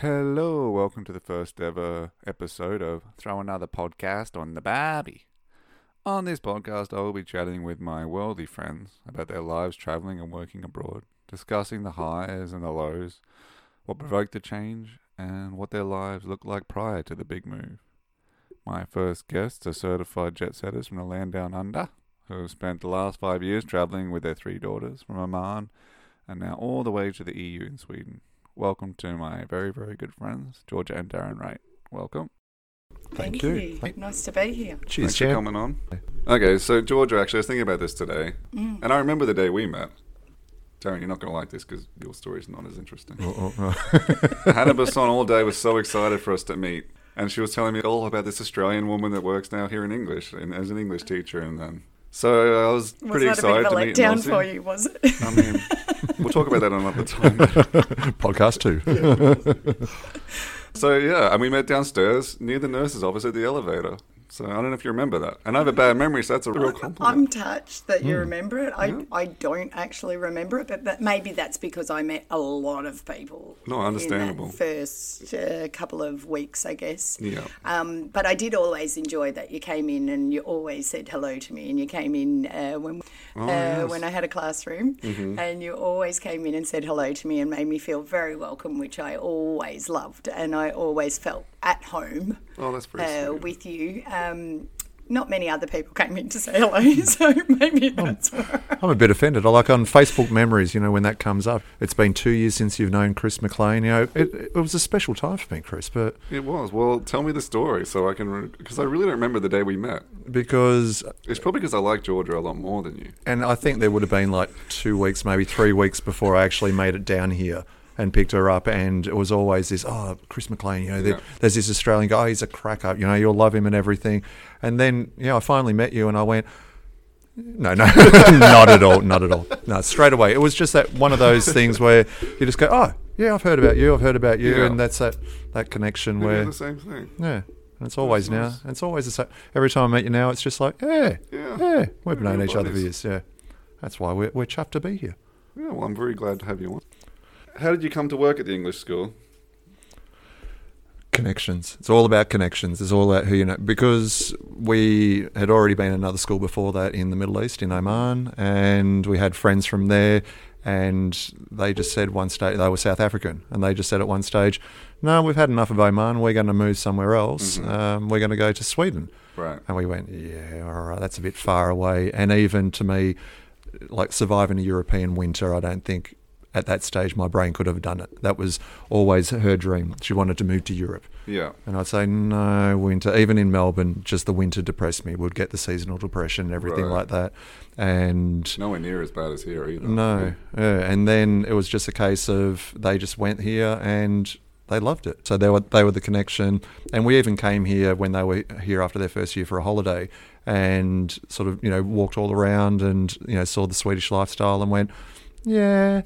Hello, welcome to the first ever episode of Throw Another Podcast on the Barbie. On this podcast, I will be chatting with my worldly friends about their lives traveling and working abroad, discussing the highs and the lows, what provoked the change, and what their lives looked like prior to the big move. My first guests are certified jet setters from the land down under, who have spent the last five years traveling with their three daughters from Oman and now all the way to the EU in Sweden. Welcome to my very, very good friends, Georgia and Darren Wright. Welcome. Thank, Thank you. you. Nice to be here. Cheers, Thanks for coming on. Okay, so Georgia, actually, I was thinking about this today, Mm. and I remember the day we met. Darren, you're not going to like this because your story's not as interesting. Oh, oh, oh. Hannah Basson all day was so excited for us to meet, and she was telling me all about this Australian woman that works now here in English and as an English teacher, and then so I was Was pretty that a excited bit of a to meet letdown Nosy. for you, was it? I mean, we'll talk about that another time. Podcast two. So yeah, and we met downstairs near the nurse's office at the elevator. So I don't know if you remember that. And I have a bad memory, so that's a real compliment. I'm touched that you remember it. I, I don't actually remember it, but, maybe that's because I met a lot of people. No, understandable. First uh, couple of weeks, I guess. Yeah. Um, but I did always enjoy that you came in and you always said hello to me, and you came in uh, when uh, Oh, yes. Mm-hmm. when I had a classroom, and you always came in and said hello to me and made me feel very welcome, which I always loved, and I always felt at home Oh, that's pretty uh, sweet. with you. Um, not many other people came in to say hello, so maybe that's why. I'm a bit offended. I like on Facebook memories, you know, when that comes up. It's been two years since you've known Chris McLean. You know, it, it was a special time for me, Chris, but It was. Well, tell me the story so I can, because I really don't remember the day we met. because, It's probably because I like Georgia a lot more than you. and I think there would have been like two weeks, maybe three weeks before I actually made it down here and picked her up. And it was always this, oh, Chris McLean, you know, Yeah. there's this Australian guy, he's a cracker, you know, you'll love him and everything. And then, you know, I finally met you and I went, no, no, not at all, not at all. No, straight away. It was just that one of those things where you just go, oh, yeah, I've heard about you, I've heard about you, Yeah. and that's that that connection Maybe where, the same thing. yeah, and it's always now, and it's always the same. Every time I meet you now, it's just like, yeah, Yeah. yeah, we've known each other for years, yeah. That's why we're we're chuffed to be here. Yeah, well, I'm very glad to have you on. How did you come to work at the English school? Connections. It's all about connections. It's all about who you know. Because we had already been in another school before that in the Middle East, in Oman, and we had friends from there. And they just said one stage, they were South African, and they just said at one stage, no, we've had enough of Oman. We're going to move somewhere else. Um, we're going to go to Sweden. Right. And we went, yeah, all right, that's a bit far away. And even to me, like surviving a European winter, I don't think at that stage my brain could have done it. That was always her dream. She wanted to move to Europe. Yeah. And I'd say, no, winter. Even in Melbourne, just the winter depressed me. We'd get the seasonal depression and everything Right. like that. And Nowhere near as bad as here either. no, yeah. and then it was just a case of they just went here and they loved it. So they were they were the connection, and we even came here when they were here after their first year for a holiday, and sort of you know walked all around and you know saw the Swedish lifestyle and went, yeah.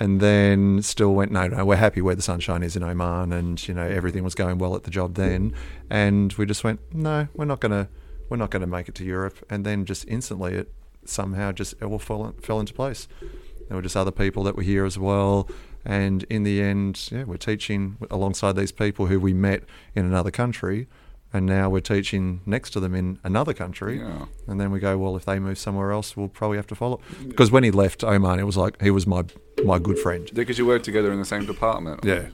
And then still went, no, no, we're happy where the sunshine is in Oman, and you know everything was going well at the job then, and we just went, no, we're not gonna, we're not gonna make it to Europe, and then just instantly it somehow just it all fell, fell into place. There were just other people that were here as well. And in the end, yeah, we're teaching alongside these people who we met in another country. And now we're teaching next to them in another country. Yeah. And then we go, well, if they move somewhere else, we'll probably have to follow. Because when he left Oman, it was like he was my my good friend. Because you work together in the same department. Yeah.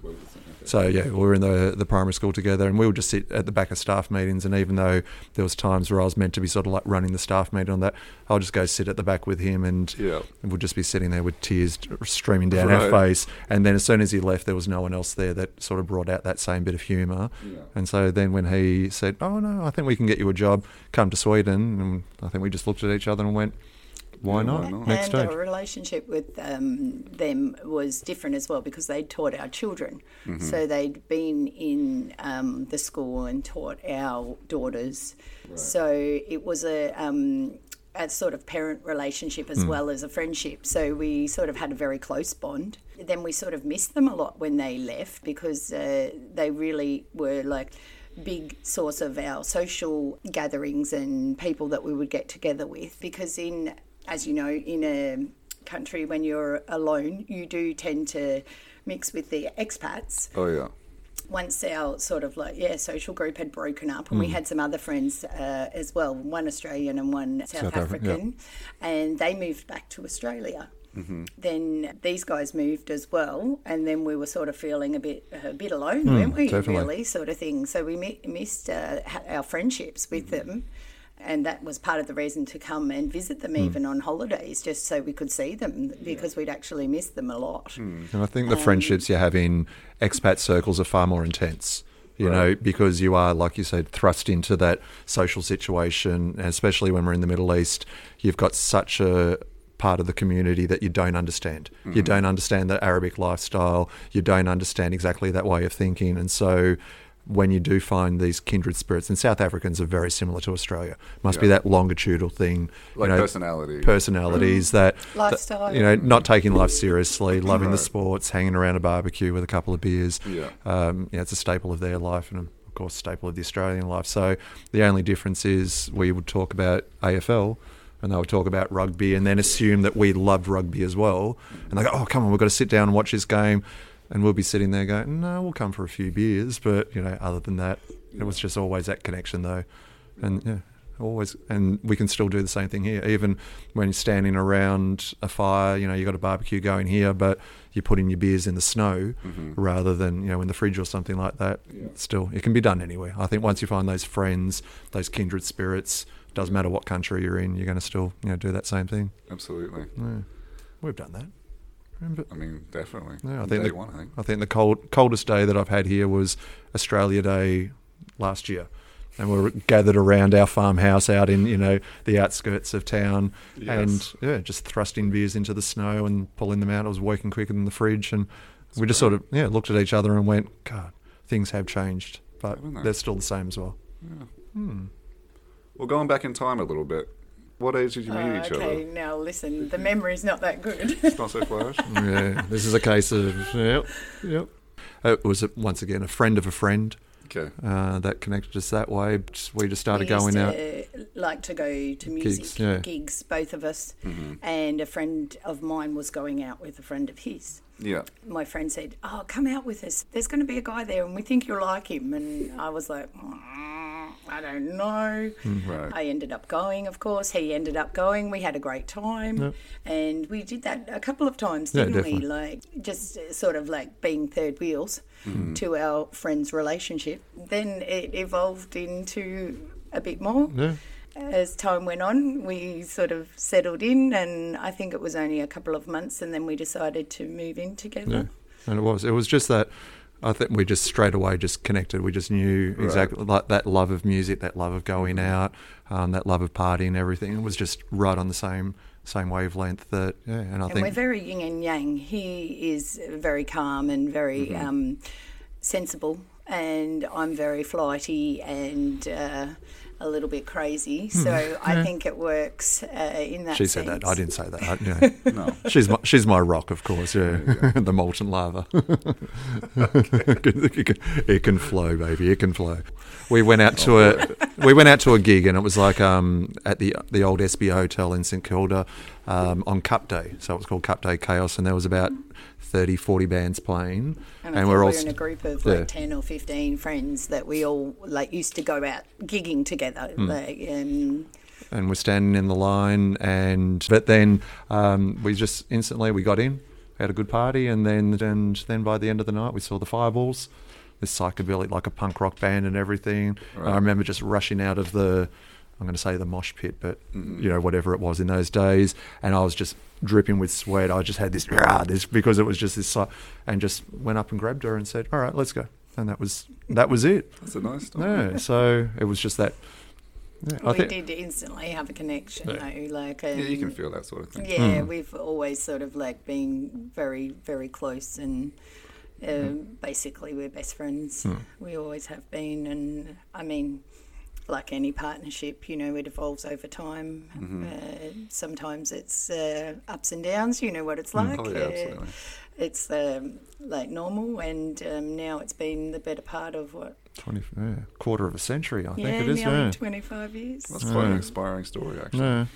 So yeah, we were in the the primary school together, and we would just sit at the back of staff meetings. And even though there was times where I was meant to be sort of like running the staff meeting on that, I'll just go sit at the back with him, and Yeah. we'd just be sitting there with tears streaming down our face. And then as soon as he left, there was no one else there that sort of brought out that same bit of humour. Yeah. And so then when he said, "Oh no, I think we can get you a job, come to Sweden," and I think we just looked at each other and went, "Why not? why not? Next and stage." our relationship with um, them was different as well because they taught our children. Mm-hmm. So they'd been in um, the school and taught our daughters. So it was a, um, a sort of parent relationship as well as a friendship. So we sort of had a very close bond. Then we sort of missed them a lot when they left because uh, they really were like big source of our social gatherings and people that we would get together with because in as you know in a country when you're alone you do tend to mix with the expats Oh yeah. once our sort of like yeah social group had broken up, and we had some other friends uh, as well, one Australian and one South, South Afri- African, and they moved back to Australia. Then these guys moved as well, and then we were sort of feeling a bit a bit alone, weren't we? definitely. Really, sort of thing. So we mi- missed uh, our friendships with them. And that was part of the reason to come and visit them hmm. even on holidays, just so we could see them because we'd actually missed them a lot. Hmm. And I think the um, friendships you have in expat circles are far more intense. You know, because you are, like you said, thrust into that social situation, especially when we're in the Middle East, you've got such a part of the community that you don't understand. You hmm. don't understand the Arabic lifestyle. You don't understand exactly that way of thinking, and so when you do find these kindred spirits, and South Africans are very similar to Australia, must be that longitudinal thing, Like you know, personality. personalities that that, Lifestyle. you know, not taking life seriously, loving the sports, hanging around a barbecue with a couple of beers. Yeah. Um, yeah, it's a staple of their life and, of course, a staple of the Australian life. So the only difference is we would talk about AFL and they would talk about rugby and then assume that we loved rugby as well. And they go, oh, come on, we've got to sit down and watch this game. And we'll be sitting there going, no, we'll come for a few beers. But, you know, other than that, it was just always that connection, though. And, yeah. Always, and we can still do the same thing here. Even when you're standing around a fire, you know, you got a barbecue going here, but you're putting your beers in the snow mm-hmm. rather than you know in the fridge or something like that. Yeah. Still, it can be done anywhere. I think once you find those friends, those kindred spirits, doesn't matter what country you're in, you're going to still you know do that same thing. Absolutely. Yeah. We've done that. Remember, I mean, definitely. Yeah, I think the- one, I think. I think the cold, coldest day that I've had here was Australia Day last year. And we were gathered around our farmhouse out in, you know, the outskirts of town Yes. and, yeah, just thrusting beers into the snow and pulling them out. It was working quicker than the fridge. And we just sort of, yeah, looked at each other and went, God, things have changed, but they? they're still the same as well. Yeah. Hmm. Well, going back in time a little bit, what age did you meet Oh, each okay, other? Okay, now listen, the memory's not that good. It's not so flash. yeah, this is a case of, yep, yep. It was, once again, a friend of a friend Okay. uh, that connected us that way. Just- We just started we used going out. like to go to music yeah. gigs, both of us, Mm-hmm. and a friend of mine was going out with a friend of his. Yeah. My friend said, "Oh, come out with us. There's going to be a guy there, and we think you'll like him." And I was like, "Mm, "I don't know." Right. I ended up going, of course. He ended up going. We had a great time, and we did that a couple of times, didn't we? Like just uh, sort of like being third wheels to our friend's relationship. Then it evolved into a bit more. Yeah. As time went on, we sort of settled in, and I think it was only a couple of months, and then we decided to move in together. Yeah, and it was. It was just that. I think we just straight away just connected. We just knew Right. exactly like that love of music, that love of going out, um, that love of partying, everything. It was just right on the same same wavelength. That yeah, and I And think we're very yin and yang. He is very calm and very Mm-hmm. um, sensible, and I'm very flighty and uh, a little bit crazy. So I think it works uh, in that Hmm. she said sense. that. I didn't say that. I, you know, No. she's my she's my rock, of course. Yeah, the molten lava. it, can, it can flow, baby. It can flow. We went out to a we went out to a gig, and it was like um, at the the old Espy Hotel in St Kilda um, on Cup Day. So it was called Cup Day Chaos, and there was about 30, 40 bands playing, And, think we're all in a group of yeah. like ten or fifteen friends that we all like used to go out gigging together. Hmm. Like, um, and we're standing in the line and but then um, we just instantly we got in had a good party and then and then by the end of the night we saw the fireballs this psychedelic like a punk rock band and everything Right. i remember just rushing out of the i'm going to say the mosh pit but you know whatever it was in those days and i was just dripping with sweat i just had this "Rah," this because it was just this and just went up and grabbed her and said all right let's go and that was that was it That's a nice story. yeah so it was just that yeah, I we think did instantly have a connection, Yeah. though. Like, Yeah, you can um, feel that sort of thing. Yeah, Hmm. we've always sort of like been very, very close, and uh, basically we're best friends. Hmm. We always have been, and I mean, like any partnership, you know, it evolves over time. Mm-hmm. Uh, sometimes it's uh, ups and downs. You know what it's like. Oh, yeah, Uh, it's um, like normal, and um, now it's been the better part of what? 20 yeah, quarter of a century i yeah, think it is yeah. twenty-five years. That's quite an inspiring story, actually. Yeah.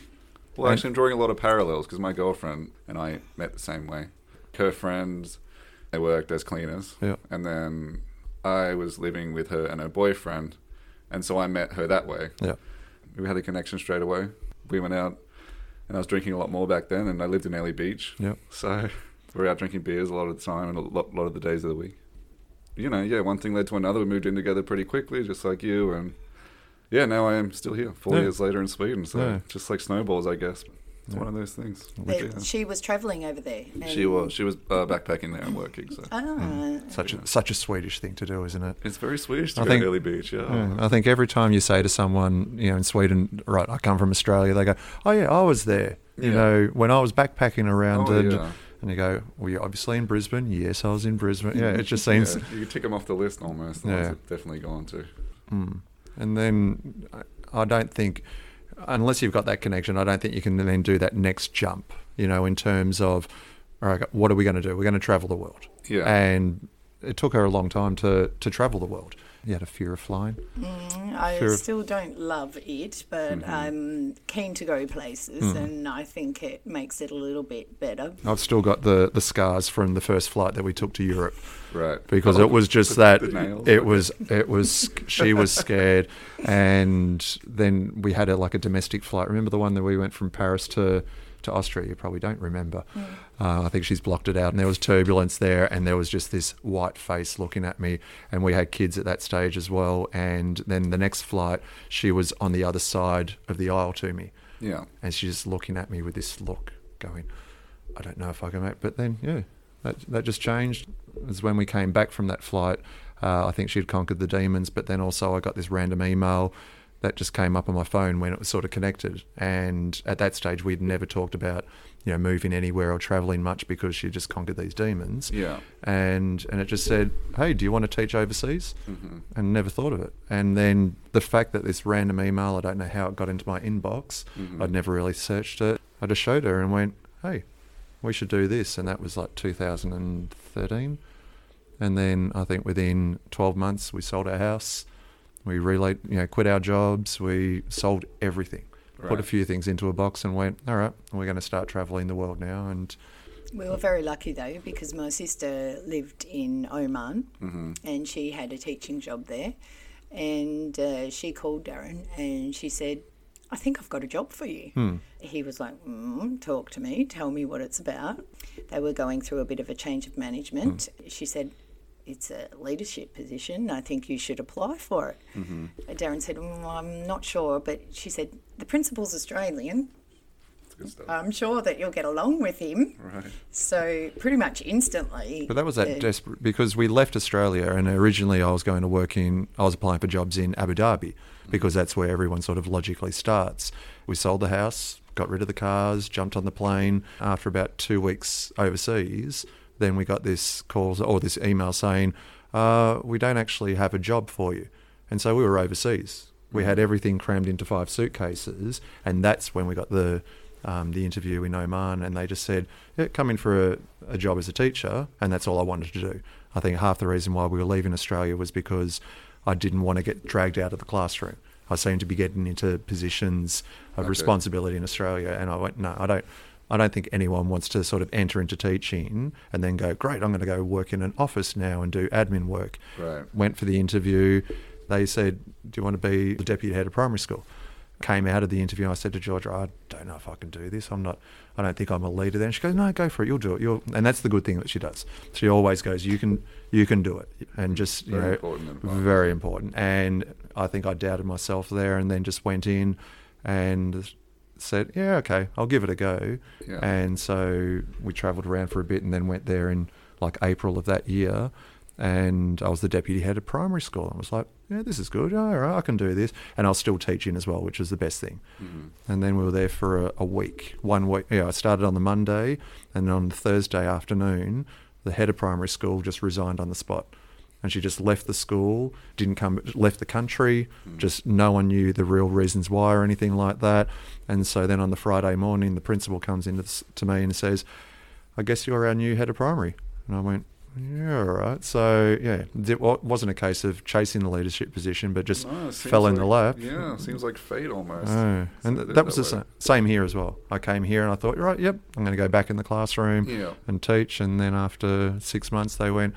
Well, actually, I'm drawing a lot of parallels because my girlfriend and I met the same way. Her friends, they worked as cleaners, Yeah. and then I was living with her and her boyfriend, and so I met her that way. Yeah. We had a connection straight away. We went out, and I was drinking a lot more back then, and I lived in Airlie Beach. Yeah. So we were out drinking beers a lot of the time and a lot, lot of the days of the week. You know, yeah, one thing led to another. We moved in together pretty quickly, just like you, and yeah, now I am still here, four Yeah. years later in Sweden. So Yeah. just like snowballs, I guess. It's Yeah. one of those things. But Yeah. She was travelling over there. She was she was uh, backpacking there and working. So Ah, Such a, such a Swedish thing to do, isn't it? it's very Swedish to I go think- to Airlie Beach. Yeah. Yeah, I think every time you say to someone, you know, in Sweden, right, I come from Australia, they go, oh yeah, I was there. You Yeah. know, when I was backpacking around, Oh, and, yeah. and you go, well, you're obviously in Brisbane. Yes, I was in Brisbane. Yeah, it just seems. Yeah, you tick them off the list almost. The Yeah. that definitely gone to. Mm. And then I- I don't think, unless you've got that connection, I don't think you can then do that next jump. You know, in terms of, all right, what are we going to do? We're going to travel the world. Yeah. And it took her a long time to to travel the world. You had a fear of flying. Mm, I Fear of- still don't love it, but Mm-hmm. I'm keen to go places, Mm. and I think it makes it a little bit better. I've still got the, the scars from the first flight that we took to Europe. Right. because it was just the- that the it was it was she was scared and then we had a like a domestic flight remember the one that we went from paris to to austria you probably don't remember uh, i think she's blocked it out and there was turbulence there and there was just this white face looking at me and we had kids at that stage as well and then the next flight she was on the other side of the aisle to me Yeah. and she's just looking at me with this look, going, "I don't know if I can make." But then, yeah, that that just changed. It was when we came back from that flight. Uh, I think she'd conquered the demons, but then also I got this random email that just came up on my phone when it was sort of connected. And at that stage, we'd never talked about you know moving anywhere or traveling much because she just conquered these demons. Yeah. And and it just said, "Hey, do you want to teach overseas?" hmm and never thought of it. And then the fact that this random email, I don't know how it got into my inbox. Mhm. I'd never really searched it. I just showed her and went, "Hey, we should do this." And that was like 2013. And then I think within 12 months we sold our house. We relayed, you know, quit our jobs. We sold everything. Put a few things into a box and went, "All right, we're going to start traveling the world now." And We were very lucky though because my sister lived in Oman hmm and she had a teaching job there. And uh, she called Darren and she said, I think I've got a job for you. hmm, He was like, mm, Talk to me, tell me what it's about. They were going through a bit of a change of management. She said, It's a leadership position. I think you should apply for it. hmm Darren said, mm, I'm not sure, but she said, The principal's Australian. It's good stuff. I'm sure that you'll get along with him. right. So, pretty much instantly. But that was that the- desperate because we left Australia and originally I was going to work in, I was applying for jobs in Abu Dhabi because that's where everyone sort of logically starts. We sold the house, got rid of the cars, jumped on the plane. After about two weeks overseas, then we got this call or this email saying, uh, we don't actually have a job for you. And so we were overseas. We had everything crammed into five suitcases, and that's when we got the um, the interview in Oman, and they just said, yeah, "Come in for a, a job as a teacher," and that's all I wanted to do. I think half the reason why we were leaving Australia was because I didn't want to get dragged out of the classroom. I seemed to be getting into positions of Okay. responsibility in Australia, and I went, "No, I don't." I don't think anyone wants to sort of enter into teaching and then go, great, I'm going to go work in an office now and do admin work Right. went for the interview. They said, "Do you want to be the deputy head of primary school?" Came out of the interview. I said to Georgia, "I don't know if I can do this. I'm not. I don't think I'm a leader." Then she goes, "No, go for it. You'll do it. You'll." And that's the good thing that she does. She always goes, "You can. You can do it." And just you Very know, important very important. And I think I doubted myself there, and then just went in and said, "Yeah, okay, I'll give it a go." Yeah. And so we travelled around for a bit and then went there in like April of that year. And I was the deputy head of primary school. I was like, yeah, this is good. All right, I can do this. And I was still teaching as well, which was the best thing. Mhm. And then we were there for a, a week. One week, yeah, I started on the Monday. And on the Thursday afternoon, the head of primary school just resigned on the spot. And she just left the school, didn't come, left the country. Mm. Just no one knew the real reasons why or anything like that. And so then on the Friday morning, the principal comes in to, to me and says, I guess you're our new head of primary. And I went, yeah, all right. So, yeah, it wasn't a case of chasing the leadership position, but just No, fell in the lap. Yeah, seems like fate almost. Oh, and th- that was the way. sa- same here as well. I came here and I thought, right, yep, I'm going to go back in the classroom Yeah. and teach. And then after six months, they went,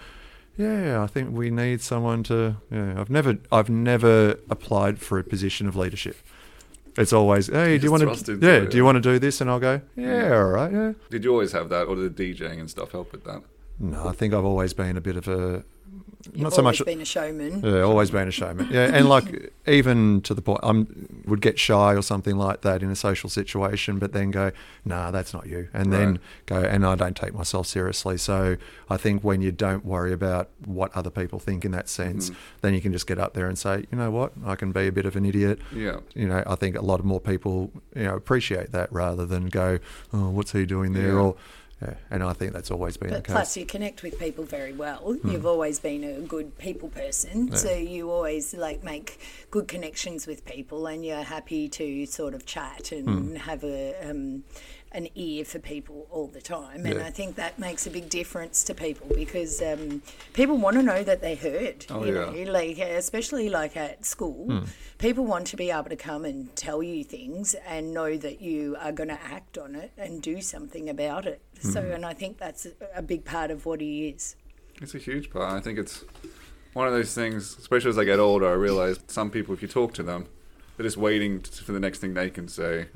Yeah, I think we need someone to. Yeah, I've never, I've never applied for a position of leadership. It's always, hey, do you want to? Yeah, do you want to do this? And I'll go, yeah, all right, yeah. Did you always have that, or did DJing and stuff help with that? No, I think I've always been a bit of a, You've not so much. been a showman. Yeah, always been a showman. Yeah, and like even to the point, I'm would get shy or something like that in a social situation, but then go, nah, that's not you, and then go, and I don't take myself seriously. So I think when you don't worry about what other people think in that sense, Mhm. then you can just get up there and say, you know what, I can be a bit of an idiot. Yeah. You know, I think a lot of more people, you know, appreciate that rather than go, oh, what's he doing there? Yeah. Or, yeah, and I think that's always been But the plus, you connect with people very well. Hmm. You've always been a good people person, so you always like make good connections with people, and you're happy to sort of chat and Hmm. have a um, an ear for people all the time. And Yeah. I think that makes a big difference to people because um, people want to know that they're heard. Oh, you yeah. know, like especially like at school, Hmm. people want to be able to come and tell you things and know that you are going to act on it and do something about it. So, Hmm. and I think that's a- a big part of what he is. It's a huge part. I think it's one of those things, especially as I get older, I realize some people, if you talk to them, they're just waiting for the next thing they can say,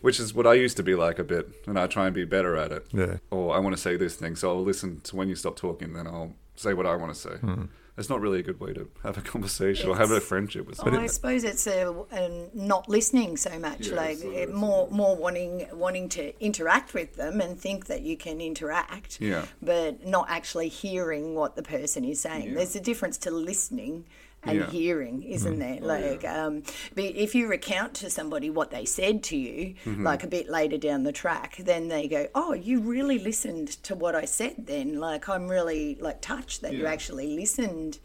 which is what I used to be like a bit, and I try and be better at it. Yeah. Or I want to say this thing, so I'll listen to when you stop talking, then I'll say what I want to say. Hmm. It's not really a good way to have a conversation or have a friendship with Oh, someone. I suppose it's uh, a, a um, not listening so much, Yeah, like so it's- uh, more more wanting wanting to interact with them and think that you can interact, Yeah. but not actually hearing what the person is saying. Yeah. There's a difference to listening and Yeah. hearing, isn't mm. there? Oh, like, um, but if you recount to somebody what they said to you, mm-hmm. like a bit later down the track, then they go, "Oh, you really listened to what I said." Then, like, I'm really like touched that you actually listened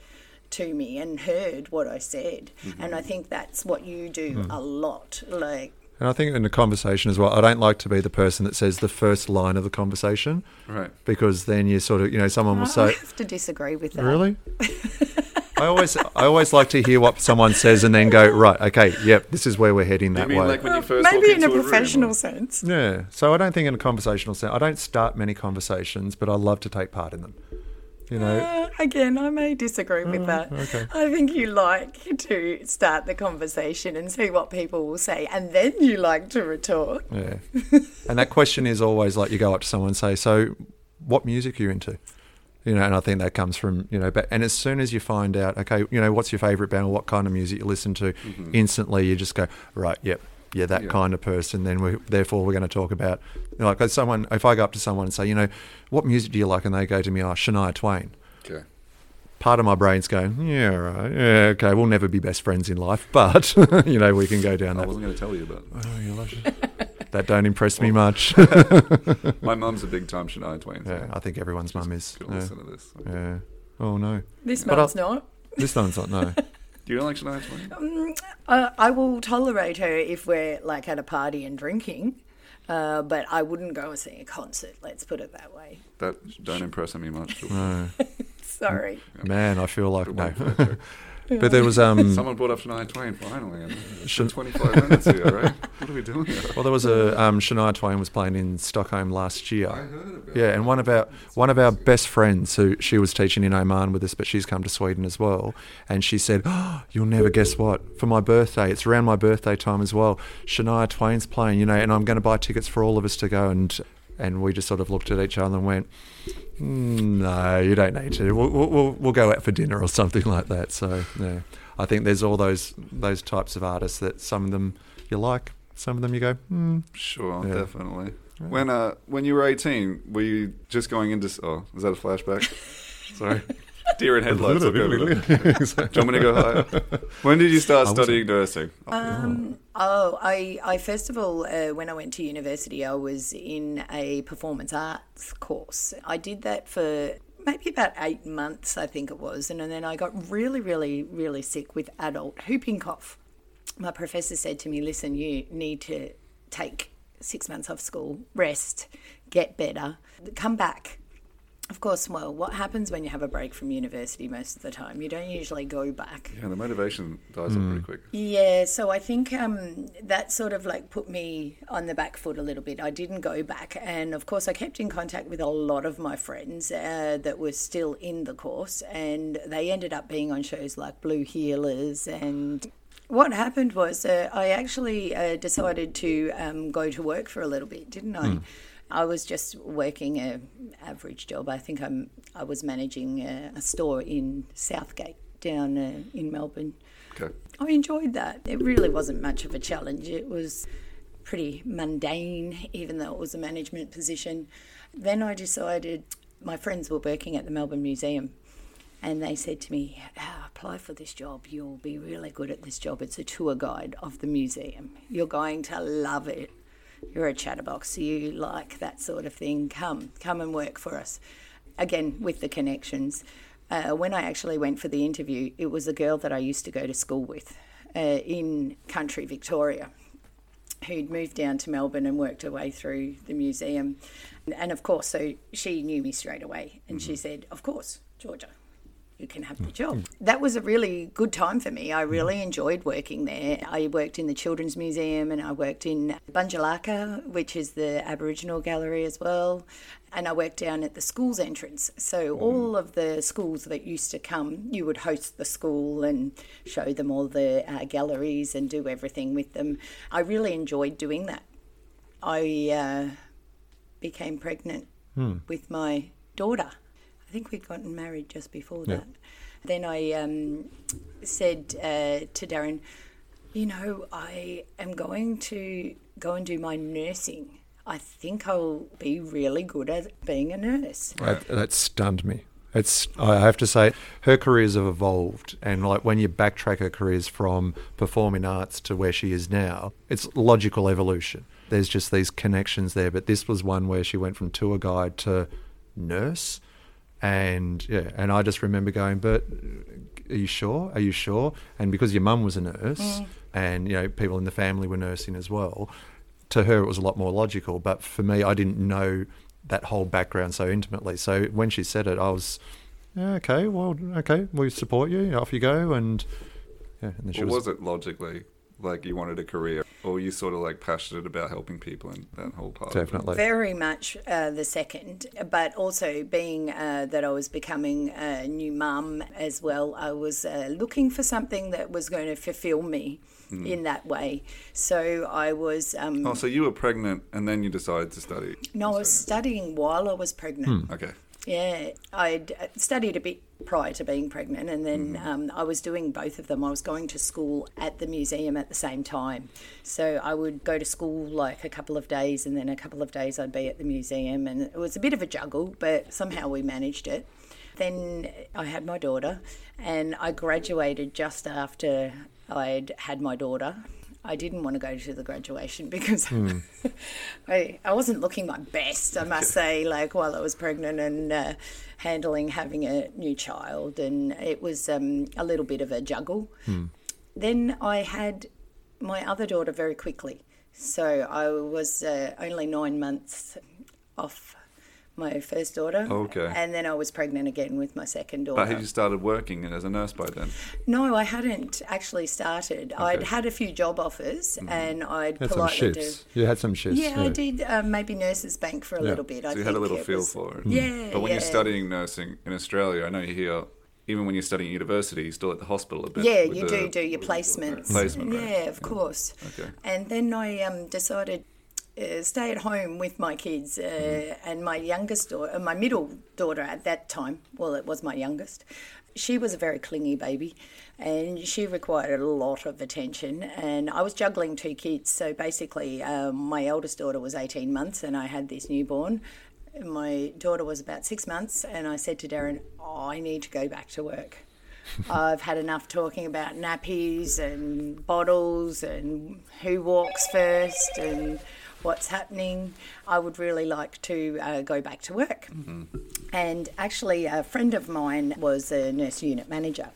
to me and heard what I said. Mm-hmm. And I think that's what you do mm-hmm. a lot. Like, And I think in the conversation as well, I don't like to be the person that says the first line of the conversation Right. because then you sort of, you know, someone will I say, have to disagree with that. "Really?" I always, I always like to hear what someone says and then go, "Right, okay, yep, this is where we're heading You that mean way." like when you first walk Maybe in into a professional or- sense. yeah. So I don't think in a conversational sense, I don't start many conversations, but I love to take part in them. You know, Uh, again, I may disagree with that. okay. I think you like to start the conversation and see what people will say, and then you like to retort. Yeah. and that question is always like you go up to someone and say, So, what music are you into? You know, and I think that comes from, you know, but, and as soon as you find out, okay, you know, what's your favorite band or what kind of music you listen to, mm-hmm. instantly you just go, Right, yep, yeah, that Yeah. kind of person. Then we, therefore, we're going to talk about, you know, like, if someone, if I go up to someone and say, You know, what music do you like? And they go to me, Oh, Shania Twain. Okay. Part of my brain's going, yeah, right, yeah, okay, we'll never be best friends in life, but you know, we can go down I that. wasn't going to tell you, but Oh, you love that don't impress me much. my mum's a big time Shania Twain fan. Yeah, I think everyone's mum is. Gonna Yeah. listen to this. yeah. Oh no, This But mum's not. this one's not. No. Do you like Shania Twain? Uh, I will tolerate her if we're like at a party and drinking, uh, but I wouldn't go and see a concert. Let's put it that way. That don't impress me much. no. Sorry. Man, I feel like Good no. One for that joke. but there was um. Someone brought up Shania Twain finally. Should- 25 minutes here, right? What are we doing here? Well, there was a um, Shania Twain was playing in Stockholm last year. I heard about Yeah, and one of our one of our best friends who she was teaching in Oman with us, but she's come to Sweden as well. And she said, oh, "You'll never guess what? For my birthday, it's around my birthday time as well. Shania Twain's playing, you know, and I'm going to buy tickets for all of us to go." And and we just sort of looked at each other and went, "Mm, "No, you don't need to. We'll, we'll we'll go out for dinner or something like that." So yeah, I think there's all those those types of artists that some of them you like, some of them you go, mm, Sure, Yeah. definitely. When uh when you were 18, were you just going into oh, is that a flashback? Sorry. Deer in headlights. I'll go with it. Do you want me to go higher? When did you start studying nursing? Um, oh, I, I first of all, uh, when I went to university, I was in a performance arts course. I did that for maybe about eight months, I think it was, and, then I got really, really, really sick with adult whooping cough. My professor said to me, "Listen, you need to take six months off school, rest, get better, come back." Of course, well, what happens when you have a break from university most of the time? You don't usually go back. Yeah, the motivation dies up pretty quick. Yeah, so I think um, that sort of like put me on the back foot a little bit. I didn't go back, and of course, I kept in contact with a lot of my friends uh, that were still in the course, and they ended up being on shows like Blue Heelers and. What happened was uh, I actually uh, decided to um, go to work for a little bit, didn't I? I was just working a average job. I think I'm I was managing a, a store in Southgate down uh, in Melbourne. Okay. I enjoyed that. It really wasn't much of a challenge. It was pretty mundane, even though it was a management position. Then I decided my friends were working at the Melbourne Museum and they said to me, "Ah, apply for this job. You'll be really good at this job. It's a tour guide of the museum. You're going to love it. You're a chatterbox. You like that sort of thing. Come, come and work for us. Again, with the connections. Uh, when I actually went for the interview, it was a girl that I used to go to school with uh, in country Victoria who'd moved down to Melbourne and worked her way through the museum. And of course, so she knew me straight away and she said, Of course, Georgia, you can have the job. That was a really good time for me. I really enjoyed working there. I worked in the Children's Museum and I worked in Bunjilaka, which is the Aboriginal gallery as well. And I worked down at the school's entrance. So all of the schools that used to come, you would host the school and show them all the uh, galleries and do everything with them. I really enjoyed doing that. I uh, became pregnant with my daughter. I think we'd gotten married just before Yeah. that. Then I um, said uh, to Darren, you know, I am going to go and do my nursing. I think I'll be really good at being a nurse. That, that stunned me. It's I have to say her careers have evolved and like when you backtrack her careers from performing arts to where she is now, it's logical evolution. There's just these connections there, but this was one where she went from tour guide to nurse and yeah, and I just remember going, but are you sure? Are you sure? And because your mum was a nurse mm. and you know people in the family were nursing as well, to her it was a lot more logical. But for me, I didn't know that whole background so intimately. So when she said it, I was yeah, okay. Well, okay, we support you. Off you go. And yeah, and then she Or was, was it logically like you wanted a career, or were you sort of like passionate about helping people and that whole part? of definitely. Very much uh, the second, but also being uh, that I was becoming a new mum as well, I was uh, looking for something that was going to fulfill me in that way. So I was, um, Oh, so you were pregnant and then you decided to study? no, I was studying while I was pregnant. Okay. Yeah, I'd uh, studied a bit prior to being pregnant, and then um, I was doing both of them. I was going to school at the museum at the same time. So I would go to school like a couple of days, and then a couple of days I'd be at the museum. And it was a bit of a juggle, but somehow we managed it. Then I had my daughter, and I graduated just after I'd had my daughter. I didn't want to go to the graduation because I, I wasn't looking my best, I must say, like while I was pregnant and uh, handling having a new child. And it was um, a little bit of a juggle. Then I had my other daughter very quickly. So I was uh, only nine months off my first daughter. Okay. And then I was pregnant again with my second daughter. But had you started working as a nurse by then? No, I hadn't actually started. I'd had a few job offers and I'd Mm-hmm. Had some politely do. shifts. You had some shifts. Yeah, I did um, maybe Nurses Bank for a Yeah. little bit. I So you had a little feel was- for it. Yeah, But when yeah. you're studying nursing in Australia, I know you hear, even when you're studying at university, you're still at the hospital a bit. Yeah, you the- do do your placements. Placement, right. Yeah, of course. Okay. And then I um, decided uh, stay at home with my kids uh, Mm-hmm. and my youngest daughter, my middle daughter at that time. Well, it was my youngest. She was a very clingy baby, and she required a lot of attention. And I was juggling two kids, so basically, um, my eldest daughter was eighteen months, and I had this newborn. My daughter was about six months, and I said to Darren, oh, "I need to go back to work." I've had enough talking about nappies and bottles and who walks first and what's happening. I would really like to uh, go back to work. And actually, a friend of mine was a nurse unit manager.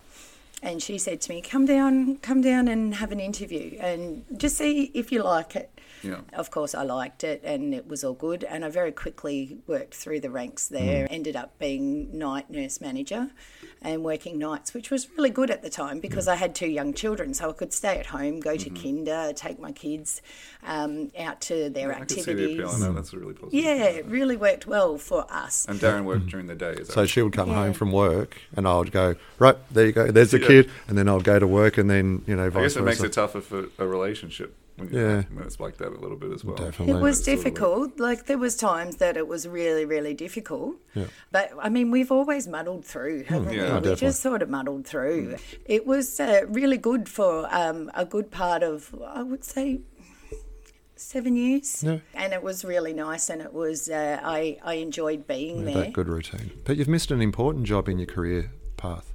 and she said to me, "Come down, come down and have an interview, and just see if you like it." Yeah. Of course, I liked it, and it was all good. And I very quickly worked through the ranks there. Mm. Ended up being night nurse manager, and working nights, which was really good at the time because mm. I had two young children, so I could stay at home, go to mm-hmm. kinder, take my kids um, out to their I can see the appeal. I know that's really positive. Yeah, it really worked well for us. And Darren worked mm. during the day. So right? she would come Yeah. home from work, and I would go, right, there you go, there's the Yeah. kid, and then I'd go to work, and then you know, I guess it makes it tougher for a relationship when, you Yeah. when it's like that a little bit as well. Definitely. It was It's sort of like- difficult. Like there was times that it was really, really difficult. Yeah. But I mean, we've always muddled through, haven't Yeah. we? Oh, we definitely. just sort of muddled through. It was uh, really good for um, a good part of, I would say, seven years. Yeah. And it was really nice, and it was uh, I I enjoyed being Yeah, there. that good routine. But you've missed an important job in your career path.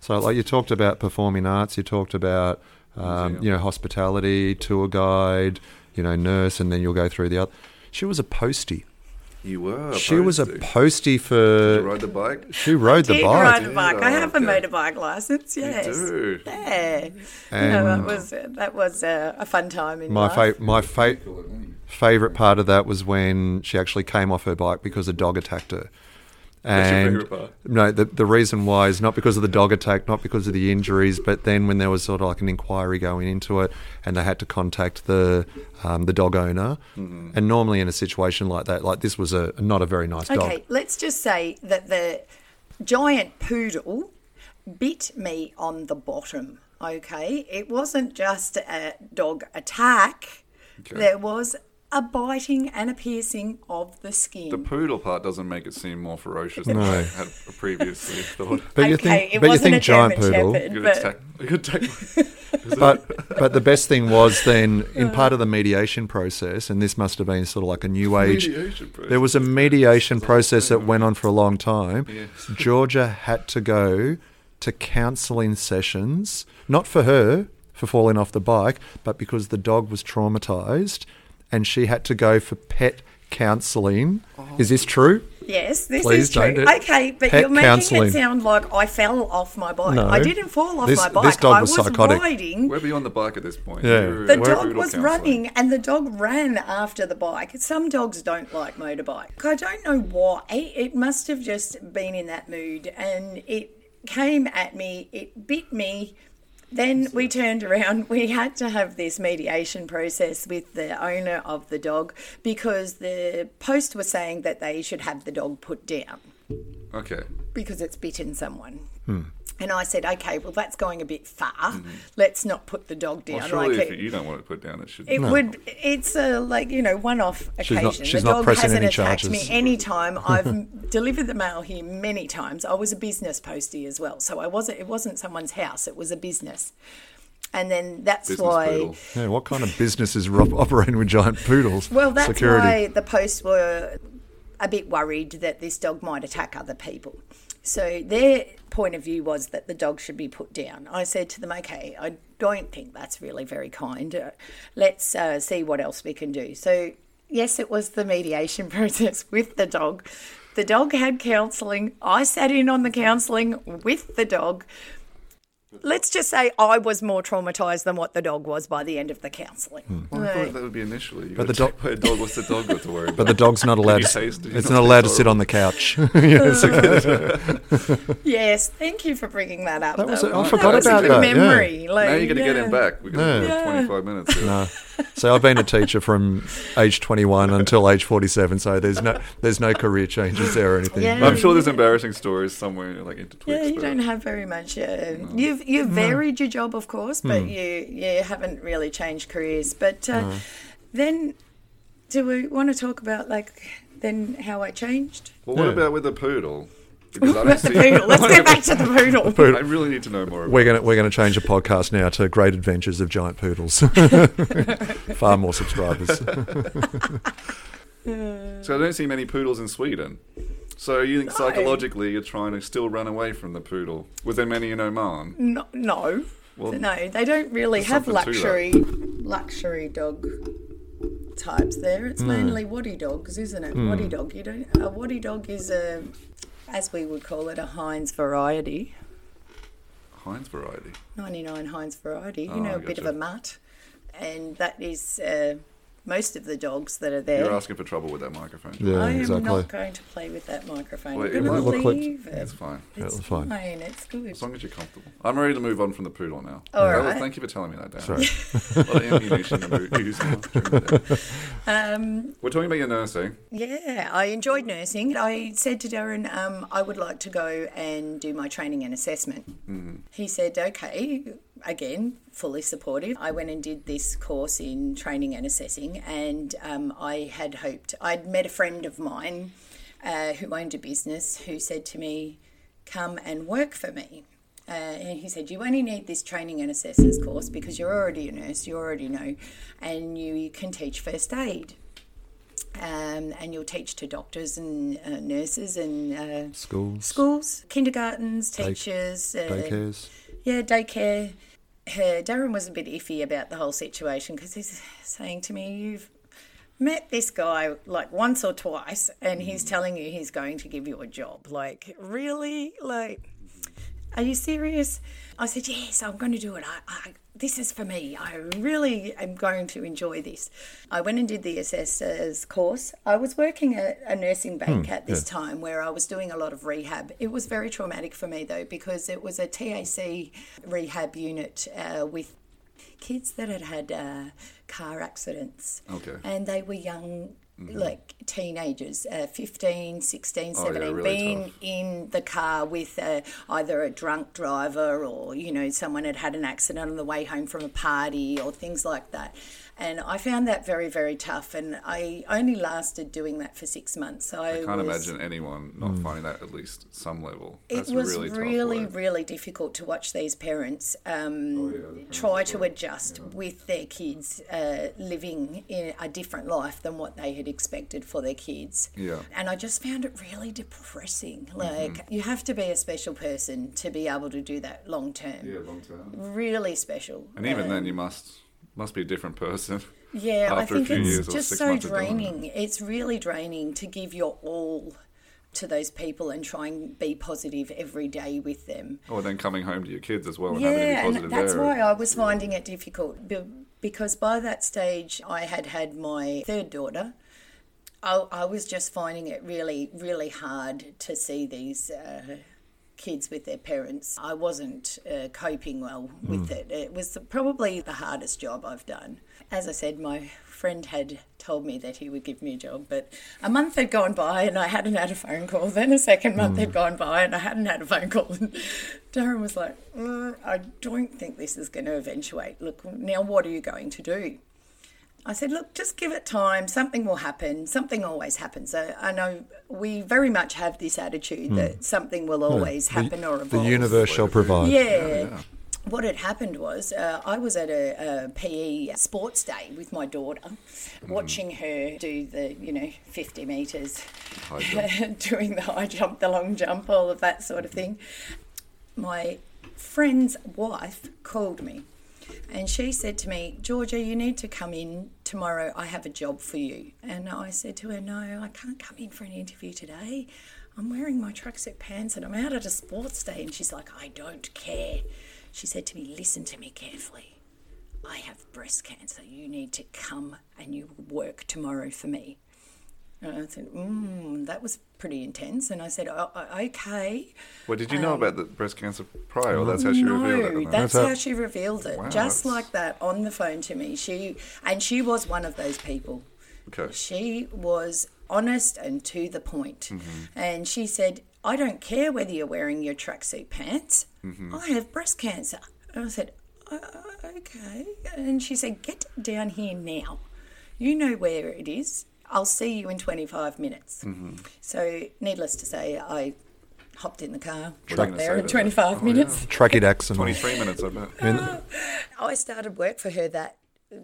So, like you talked about performing arts, you talked about um, you know hospitality, tour guide, you know nurse, and then you'll go through the other. She was a postie. You were. She was a postie. postie Did you for. ride the bike? She rode the Did bike. ride a Did? bike. I have a okay. motorbike license. Yes. do? Yeah. And- know, that was that was uh, a fun time in My life. fa- my fa- favorite part of that was when she actually came off her bike because a dog attacked her. That's your And favourite part? no, the the reason why is not because of the dog attack, not because of the injuries, but then when there was sort of like an inquiry going into it, and they had to contact the um, the dog owner, Mm-hmm. and normally in a situation like that, like this was a not a very nice dog. Okay, let's just say that the giant poodle bit me on the bottom. Okay, it wasn't just a dog attack. Okay. There was a biting and a piercing of the skin. The poodle part doesn't make it seem more ferocious than I had previously thought. But you okay, think, it but wasn't think a giant German poodle. Shepherd, but attack. Good attack. But but the best thing was then in part of the mediation process, and this must have been sort of like a new age. There was a mediation process that went on for a long time. Yes. Georgia had to go to counselling sessions, not for her for falling off the bike, but because the dog was traumatized, and she had to go for pet counselling. Oh. Is this true? yes, this Please is true. don't do- Okay, but Pet you're making counselling. it sound like I fell off my bike. No. I didn't fall off This- my bike. this dog I was was psychotic. riding. We're beyond the bike at this point. Yeah. You're- The we're dog was counselling. running and the dog ran after the bike. Some dogs don't like motorbike. I don't know why. It must have just been in that mood and it came at me, it bit me. Then we turned around. We had to have this mediation process with the owner of the dog because the post was saying that they should have the dog put down Okay. because it's bitten someone. Hmm. And I said, okay, well, that's going a bit far. Mm-hmm. Let's not put the dog down. Well, surely like if it- you don't want it put down, it should. it would. It's a like you know one-off She's occasion. not- she's the not dog pressing hasn't any attacked charges. me any time. I've delivered the mail here many times. I was a business postie as well, so I wasn't. It wasn't someone's house. It was a business, and then that's Business why. poodle. Yeah, what kind of business is operating with giant poodles? Well, that's Security. why the posts were a bit worried that this dog might attack other people. So their point of view was that the dog should be put down. I said to them, okay, I don't think that's really very kind. Uh, let's uh, see what else we can do. So, yes, it was the mediation process with the dog. The dog had counselling. I sat in on the counselling with the dog. Let's just say I was more traumatised than what the dog was by the end of the counselling. Hmm. Well, I thought that would be initially. You But but the the dog, a dog. What's the dog got to worry about? But the dog's not allowed. To, taste it's Not not allowed to sit on the couch. Yeah, so- Yes, thank you for bringing that up. That was a- I forgot was about a good that, yeah. memory. Like, now you're going to get him back. We're going to Yeah. 25 minutes. Here. no. So I've been a teacher from age 21 until age 47. So there's no there's no career changes there or anything. Yeah. I'm sure there's embarrassing stories somewhere like intertwixt. Yeah, you don't have very much. Uh, You've you've varied your job, of course, but Hmm. you you haven't really changed careers. But uh, then, do we want to talk about like then how I changed? Well, what Yeah. about with the poodle? Because I don't see. poodle. Let's go back to the poodle. I really need to know more. About We're gonna we're gonna change the podcast now to Great Adventures of Giant Poodles. Far more subscribers. So I don't see many poodles in Sweden. So you think No. psychologically you're trying to still run away from the poodle? Was there many in Oman? No, no, Well, no, they don't really have something to that. luxury luxury dog types there. It's hmm. mainly wadi dogs, isn't it? Hmm. Wadi dog. You don't. A wadi dog is a, as we would call it, a Heinz variety. Heinz variety. 99 Heinz variety, you Oh, know, a bit of a mutt. And that is uh, most of the dogs that are there. You're asking for trouble with that microphone. Yeah, I am exactly. not going to play with that microphone. Well, I'm it going might to look like- leave It's it. fine. It's It's fine. fine. It's good. As long as you're comfortable. I'm ready to move on from the poodle now. All That was- right. thank you for telling me that, Dan. Sorry. a lot of ammunition to use now during the day. Um, We're talking about your nursing. yeah, I enjoyed nursing. I said to Darren, um, I would like to go and do my training and assessment. He said, okay, again, fully supportive. I went and did this course in training and assessing, and um, I had hoped, I'd met a friend of mine uh, who owned a business who said to me, come and work for me. Uh, and he said, You only need this training and assessors course because you're already a nurse, you already know, and you can teach first aid. Um, and you'll teach to doctors and uh, nurses and uh, Schools, schools, kindergartens, teachers, uh, daycares. yeah, daycare. Uh, Darren was a bit iffy about the whole situation because he's saying to me, You've met this guy like once or twice and he's telling you he's going to give you a job. Like, really? Like, are you serious? I said, Yes, I'm going to do it. I, I, this is for me. I really am going to enjoy this. I went and did the assessor's course. I was working at a nursing bank at this time where I was doing a lot of rehab. It was very traumatic for me though because it was a TAC rehab unit uh, with kids that had had uh, car accidents. Okay. And they were young, like teenagers, uh, 15, 16, Oh, yeah, 17, really being tough. in the car with uh, either a drunk driver or, you know, someone had had an accident on the way home from a party or things like that. And I found that very, very tough. And I only lasted doing that for six months. So I, I can't was, imagine anyone not finding that at least some level. That's it was really, really, tough really difficult to watch these parents um, Oh, yeah, the try to adjust with their kids uh, living in a different life than what they had expected for their kids. Yeah. And I just found it really depressing. Mm-hmm. Like, you have to be a special person to be able to do that long term. Yeah, long term. Really special. And even Uh, then, you must must be a different person. yeah, I think few it's just so draining. It's really draining to give your all to those people and try and be positive every day with them. Or then coming home to your kids as well and having to be Yeah, positive and that's there. why I was finding it difficult because by that stage I had had my third daughter. I, I was just finding it really, really hard to see these uh, kids with their parents. I wasn't uh, coping well with it. It was probably the hardest job I've done. As I said, my friend had told me that he would give me a job, but a month had gone by and I hadn't had a phone call. Then a second month had gone by and I hadn't had a phone call. And Darren was like, "Mm, I don't think this is going to eventuate. Look, now what are you going to do? I said, look, just give it time. Something will happen. Something always happens. I, I know we very much have this attitude that something will always happen or The universe shall provide. Yeah. What had happened was uh, I was at a, a PE sports day with my daughter, watching her do the, you know, 50 metres, doing the high jump, the long jump, all of that sort of thing. My friend's wife called me and she said to me, Georgia, you need to come in tomorrow. I have a job for you. And I said to her, No, I can't come in for an interview today. I'm wearing my tracksuit pants and I'm out at a sports day. And she's like, I don't care. She said to me, Listen to me carefully. I have breast cancer. You need to come and you work tomorrow for me. And I said, mm, that was pretty intense. And I said, oh, oh, okay. Well, did you know about the breast cancer prior, or that's how she revealed it? No, that's That's how she revealed it. Wow, just that's- like that on the phone to me. She and she was one of those people. Okay. She was honest and to the point. Mm-hmm. And she said, I don't care whether you're wearing your tracksuit pants. Mm-hmm. I have breast cancer. And I said, "Uh, okay. And she said, get down here now. You know where it is. I'll see you in 25 minutes. Mm-hmm. So, needless to say, I hopped in the car, you got there say in 25 that? Oh, minutes. Tracky Dax and all. 23 minutes, I bet. And I started work for her that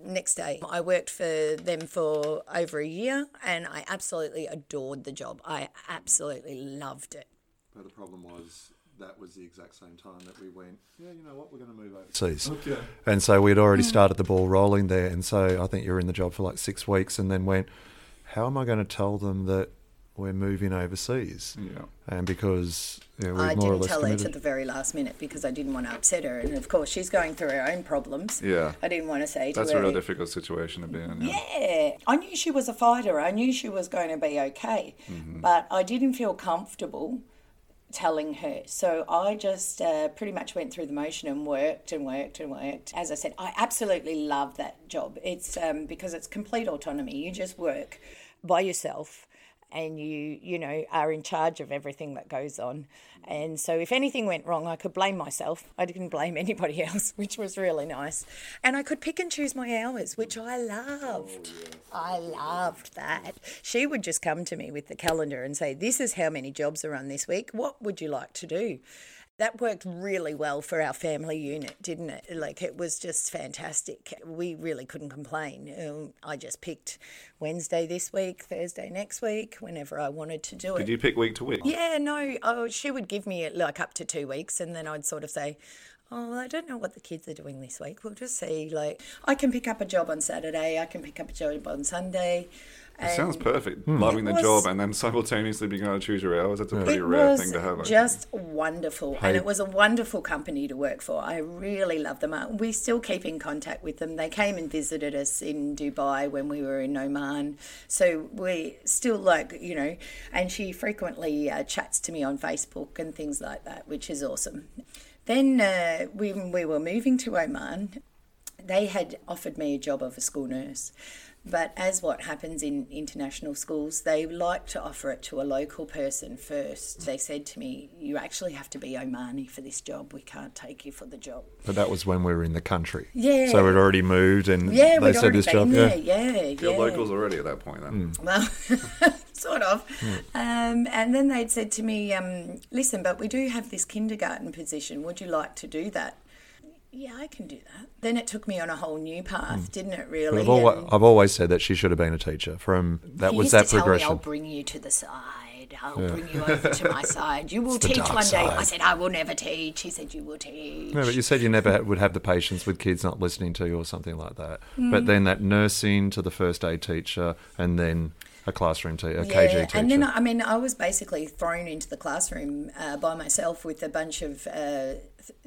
next day. I worked for them for over a year and I absolutely adored the job. I absolutely loved it. But the problem was that was the exact same time that we went, yeah, you know what, we're going to move overseas. Okay. And so we'd already started the ball rolling there. And so I think you were in the job for like six weeks and then went, how am I going to tell them that we're moving overseas. Yeah. And because you know, we're I more didn't less tell her committed. to the very last minute because I didn't want to upset her, and of course she's going through her own problems. Yeah. I didn't want to say to That's her. a real difficult situation to be in. Yeah. Yeah, I knew she was a fighter. I knew she was going to be okay, but I didn't feel comfortable telling her. So I just uh, pretty much went through the motion and worked and worked and worked. As I said, I absolutely love that job. It's um, because it's complete autonomy. You just work by yourself. And you, you know, are in charge of everything that goes on. And so, if anything went wrong, I could blame myself. I didn't blame anybody else, which was really nice. And I could pick and choose my hours, which I loved. Oh, I loved that. She would just come to me with the calendar and say, This is how many jobs are on this week. What would you like to do? That worked really well for our family unit, didn't it? Like, it was just fantastic. We really couldn't complain. Um, I just picked Wednesday this week, Thursday next week, whenever I wanted to do it. Did you pick week to week? Yeah, no. Oh, she would give me like up to two weeks, and then I'd sort of say, "Oh, well, I don't know what the kids are doing this week. We'll just see." Like, I can pick up a job on Saturday. I can pick up a job on Sunday. It sounds and perfect. Loving the was- job and then simultaneously being able to choose your hours. That's a pretty rare was thing to have. I think. just wonderful, Hey. and it was a wonderful company to work for. I really love them. Uh, We still keep in contact with them. They came and visited us in Dubai when we were in Oman, so we still like you know. And she frequently uh, chats to me on Facebook and things like that, which is awesome. Then uh, when we were moving to Oman, they had offered me a job of a school nurse. But as what happens in international schools, they like to offer it to a local person first. They said to me, You actually have to be Omani for this job. We can't take you for the job. But that was when we were in the country. Yeah. So we'd already moved and Yeah, they we'd said already this job. there. Yeah. Yeah, You're yeah. locals already at that point then. Well, sort of. Um, and then they'd said to me, um, listen, but we do have this kindergarten position. Would you like to do that? Yeah, I can do that. Then it took me on a whole new path, didn't it, really? I've, always, I've always said that she should have been a teacher. From that was that tell me, progression. I'll bring you to the side. I'll bring you over to my side. You will teach one day. I said, I will never teach. He said, you will teach. No, but you said you never would have the patience with kids not listening to you or something like that. Mm. But then that nursing to the first aid teacher and then a classroom teacher, a Yeah, KG teacher. and then I mean, I was basically thrown into the classroom uh, by myself with a bunch of uh,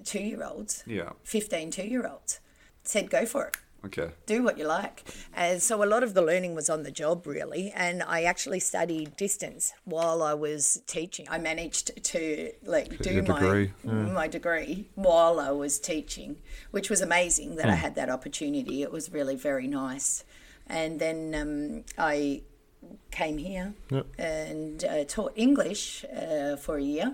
two-year-olds, Yeah. 15 two-year-olds. Said, go for it. Okay. do what you like. And so a lot of the learning was on the job, really. And I actually studied distance while I was teaching. I managed to like do your my degree, my degree while I was teaching, which was amazing Hmm. that I had that opportunity. It was really very nice. And then um, I came here Yep. and uh, taught English uh, for a year.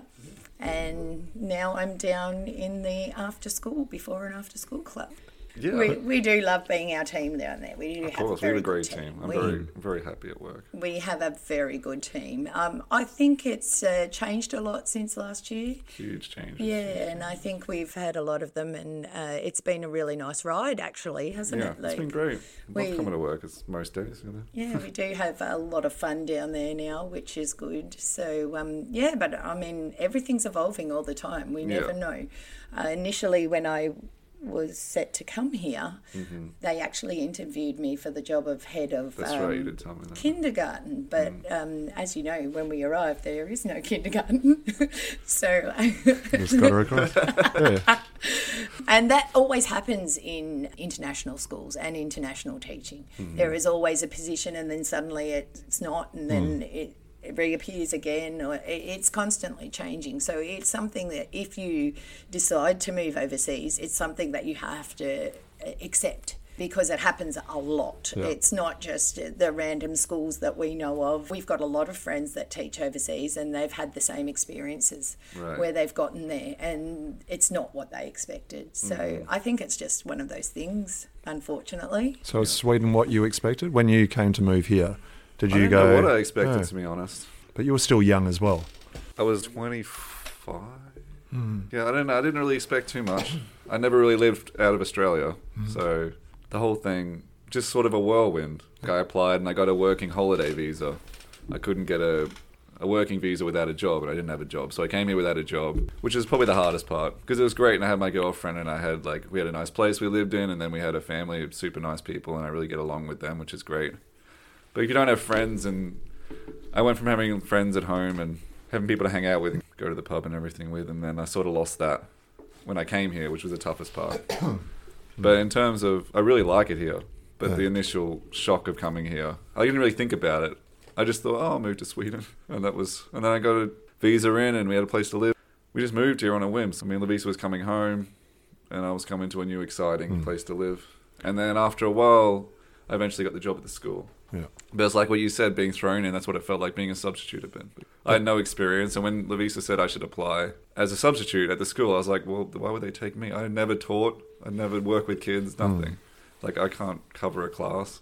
And now I'm down in the after school, before and after school club. Yeah. We, we do love being our team down there. We do of have course, a we very a great good team. I'm we, very, very happy at work. we have a very good team. Um, I think it's uh, changed a lot since last year. Huge change. Yeah, and I think we've had a lot of them, and uh, it's been a really nice ride, actually, hasn't Yeah, it? it's been great. Love coming to work. It's most days, you know. Yeah, we do have a lot of fun down there now, which is good. So, um, yeah, but I mean, everything's evolving all the time. We never Yeah. know. Uh, initially, when I was set to come here, they actually interviewed me for the job of head of Mm-hmm. Um, right. You me that. kindergarten. But Mm. um, as you know, when we arrived, there is no kindergarten. so. Just got across. yeah. And that always happens in international schools and international teaching. Mm-hmm. There is always a position, and then suddenly it's not, and then Mm. it reappears again, or it's constantly changing. So it's something that if you decide to move overseas, it's something that you have to uh, accept. Because it happens a lot. Yeah. It's not just the random schools that we know of. We've got a lot of friends that teach overseas and they've had the same experiences Right. where they've gotten there and it's not what they expected. So Mm-hmm. I think it's just one of those things, unfortunately. So is Sweden what you expected when you came to move here? Did I you go? know what I expected, No. to be honest. But you were still young as well. I was 25. Hmm. Yeah, I didn't. I didn't really expect too much. I never really lived out of Australia, hmm. so the whole thing just sort of a whirlwind. I applied and I got a working holiday visa. I couldn't get a a working visa without a job, and I didn't have a job, so I came here without a job, which is probably the hardest part because it was great, and I had my girlfriend, and I had like we had a nice place we lived in, and then we had a family of super nice people, and I really get along with them, which is great. But if you don't have friends and I went from having friends at home and having people to hang out with, and go to the pub and everything with, and then I sort of lost that when I came here, which was the toughest part. but in terms of, I really like it here. But Yeah. the initial shock of coming here, I didn't really think about it. I just thought, oh, I'll move to Sweden, and that was, and then I got a visa in, and we had a place to live. We just moved here on a whim. So, I mean, Lavisa was coming home, and I was coming to a new, exciting hmm. place to live. And then after a while, I eventually got the job at the school. Yeah. But it's like what you said, being thrown in. That's what it felt like being a substitute had been. I had no experience, and when Lavisa said I should apply as a substitute at the school, I was like, "Well, why would they take me? I never taught. I never worked with kids. Hmm. Nothing. Like I can't cover a class."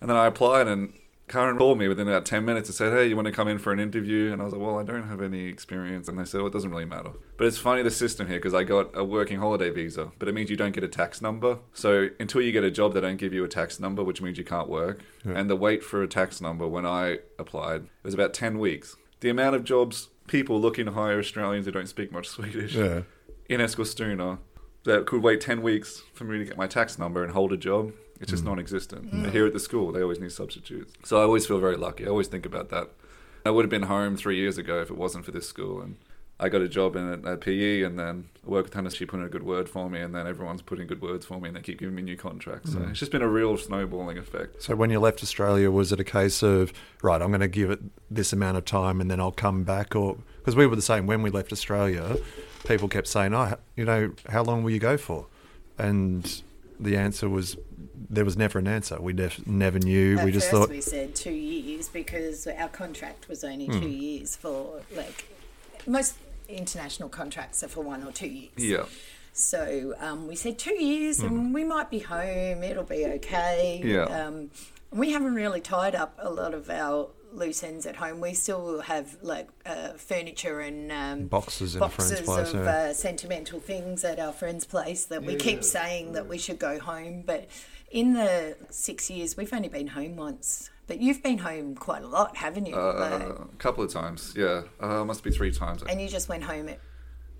And then I applied, and Karen called me within about ten minutes and said, "Hey, you want to come in for an interview?" And I was like, "Well, I don't have any experience." And they said, "Well, it doesn't really matter." But it's funny the system here because I got a working holiday visa, but it means you don't get a tax number. So until you get a job, they don't give you a tax number, which means you can't work. Yeah. And the wait for a tax number when I applied was about ten weeks. The amount of jobs people looking to hire Australians who don't speak much Swedish Yeah. in Eskilstuna that could wait 10 weeks for me to get my tax number and hold a job. It's just hmm. non-existent. But Here at the school, they always need substitutes. So I always feel very lucky. I always think about that. I would have been home three years ago if it wasn't for this school. And I got a job in at, at PE and then I work with Hannah. She put in a good word for me and then everyone's putting good words for me and they keep giving me new contracts. So hmm. it's just been a real snowballing effect. So when you left Australia, was it a case of right? I'm going to give it this amount of time, and then I'll come back, or because we were the same when we left Australia, people kept saying, "Oh, you know, how long will you go for?" And the answer was there was never an answer. We def- never knew. At we just first thought, we said two years because our contract was only Hmm. two years for like most international contracts are for one or two years. Yeah. So um, we said two years and we might be home. It'll be okay. Yeah. Um, we haven't really tied up a lot of our loose ends at home. We still have like uh, furniture and um, Boxes in a friend's boxes place, of yeah. uh, sentimental things at our friend's place that we keep saying that we should go home. But in the six years, we've only been home once. But you've been home quite a lot, haven't you? Uh, Like, a couple of times. Yeah. Uh, must be three times. and you just went home at.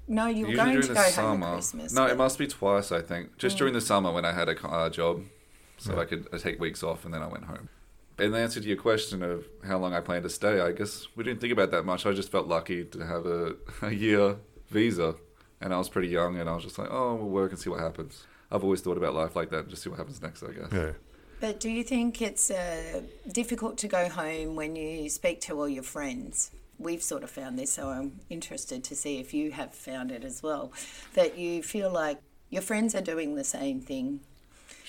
No, you were Usually going to the go home summer. at Christmas. No, but- it must be twice. I think just during the summer when I had a co- uh, job, so I could uh, take weeks off and then I went home. In the answer to your question of how long I plan to stay, I guess we didn't think about that much. I just felt lucky to have a, a year visa, and I was pretty young, and I was just like, oh, we'll work and see what happens. I've always thought about life like that, just see what happens next. I guess. yeah. But do you think it's uh, difficult to go home when you speak to all your friends? We've sort of found this, so I'm interested to see if you have found it as well. That you feel like your friends are doing the same thing,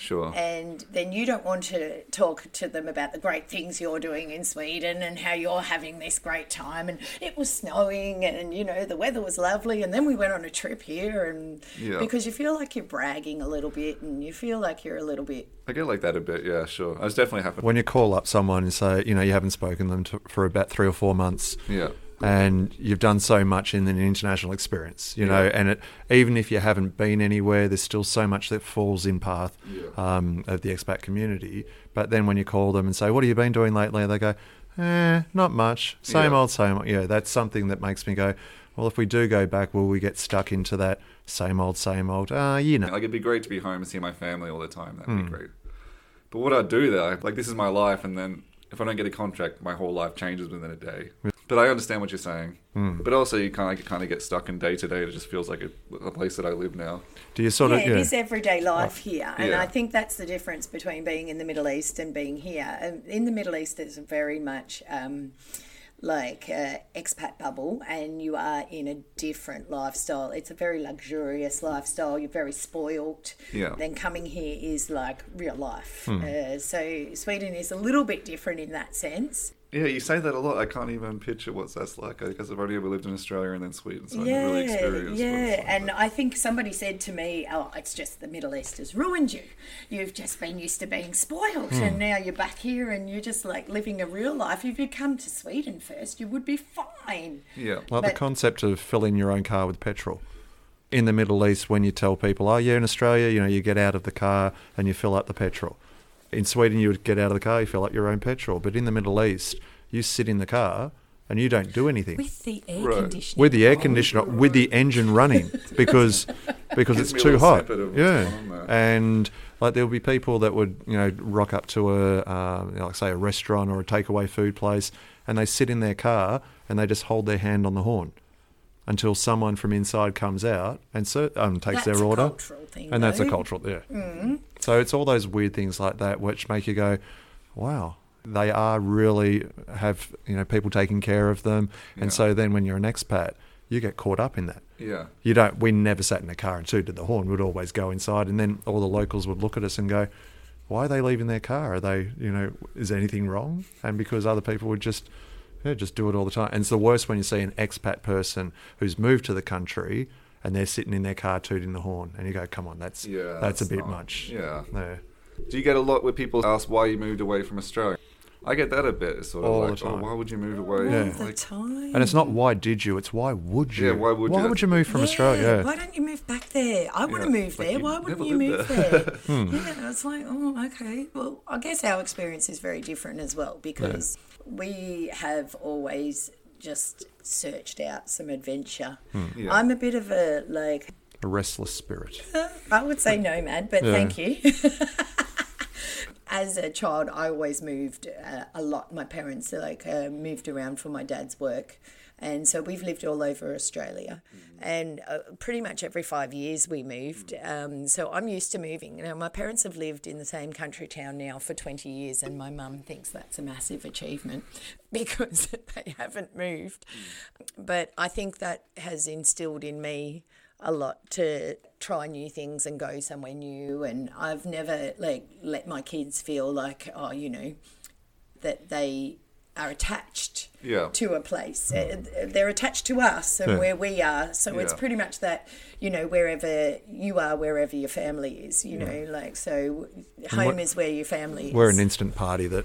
Sure. and then you don't want to talk to them about the great things you're doing in Sweden and how you're having this great time. And it was snowing, and you know, the weather was lovely, and then we went on a trip here, and Yeah. because you feel like you're bragging a little bit, and you feel like you're a little bit I get like that a bit. Yeah, sure. I was definitely happy. When you call up someone and say, you know, you haven't spoken to them to, for about three or four months, Yeah. And you've done so much in an international experience, you know, and it, even if you haven't been anywhere, there's still so much that falls in path Yeah. um, of the expat community. But then when you call them and say, "What have you been doing lately?" they go, "Eh, not much. Same Yeah. old, same old." Yeah, that's something that makes me go, "Well, if we do go back, will we get stuck into that same old, same old?" Ah, you know. Like it'd be great to be home and see my family all the time. That'd Hmm. be great. But what I'd do there, like this is my life, and then if I don't get a contract, my whole life changes within a day. But I understand what you're saying. Hmm. But also, you kind of kind of get stuck in day to day. It just feels like a, a place that I live now. Do you sort yeah, of? it is everyday life here, and Yeah. I think that's the difference between being in the Middle East and being here. Um, In the Middle East, there's very much um, like uh, expat bubble, and you are in a different lifestyle. It's a very luxurious lifestyle. You're very spoilt. Yeah. Then coming here is like real life. Hmm. Uh, so Sweden is a little bit different in that sense. Yeah, you say that a lot. I can't even picture what that's like because I've only ever lived in Australia and then Sweden, so I yeah, haven't really experienced. what yeah. like. And I think somebody said to me, "Oh, it's just the Middle East has ruined you. You've just been used to being spoiled, Hmm. and now you're back here and you're just like living a real life. If you come to Sweden first, you would be fine." yeah, Like the concept of filling your own car with petrol. In the Middle East, when you tell people, oh, yeah, in Australia, you know, you get out of the car and you fill up the petrol. In Sweden, you would get out of the car, you fill up your own petrol. But in the Middle East, you sit in the car and you don't do anything. With the air Right. conditioning, with the air conditioner, with the engine running, because because Gives it's too hot. snippet of what's Yeah, going on there. and like there'll be people that would you know rock up to a uh, you know, like say a restaurant or a takeaway food place, and they sit in their car and they just hold their hand on the horn until someone from inside comes out and so, um, takes That's their a order. cultural thing, and that's a though. cultural, yeah. So it's all those weird things like that which make you go, wow. They are really have you know people taking care of them, and Yeah. so then when you're an expat, you get caught up in that. Yeah. You don't. We never sat in a car and tooted the horn. We'd always go inside, and then all the locals would look at us and go, "Why are they leaving their car? Are they, you know, is anything wrong?" And because other people would just, yeah, just do it all the time. And it's the worst when you see an expat person who's moved to the country and they're sitting in their car tooting the horn, and you go, "Come on, that's Yeah. that's, a bit not- much." Yeah. Yeah. Do you get a lot where people ask why you moved away from Australia? I get that a bit. It's sort of All the like, oh, time. why would you move away? Yeah. All the Like, time. And it's not why did you, it's why would you? Yeah, why would you? Why would you move from Yeah, Australia? Why don't you move back there? I want Yeah, to move like there. you Why wouldn't you move there? Hmm. Yeah, it's like, oh, okay. Well, I guess our experience is very different as well because we have always just searched out some adventure. Hmm. Yeah. I'm a bit of a like A restless spirit. I would say nomad, but Yeah. thank you. As a child, I always moved uh, a lot. My parents like uh, moved around for my dad's work, and so we've lived all over Australia. And uh, pretty much every five years we moved. Um, so I'm used to moving. Now my parents have lived in the same country town now for 20 years, and my mum thinks that's a massive achievement because they haven't moved. But I think that has instilled in me a lot to try new things and go somewhere new and I've never like let my kids feel like oh you know that they are attached Yeah. to a place Uh, they're attached to us and Yeah. where we are so it's pretty much that you know wherever you are wherever your family is you know like so home is where your family is We're an instant party that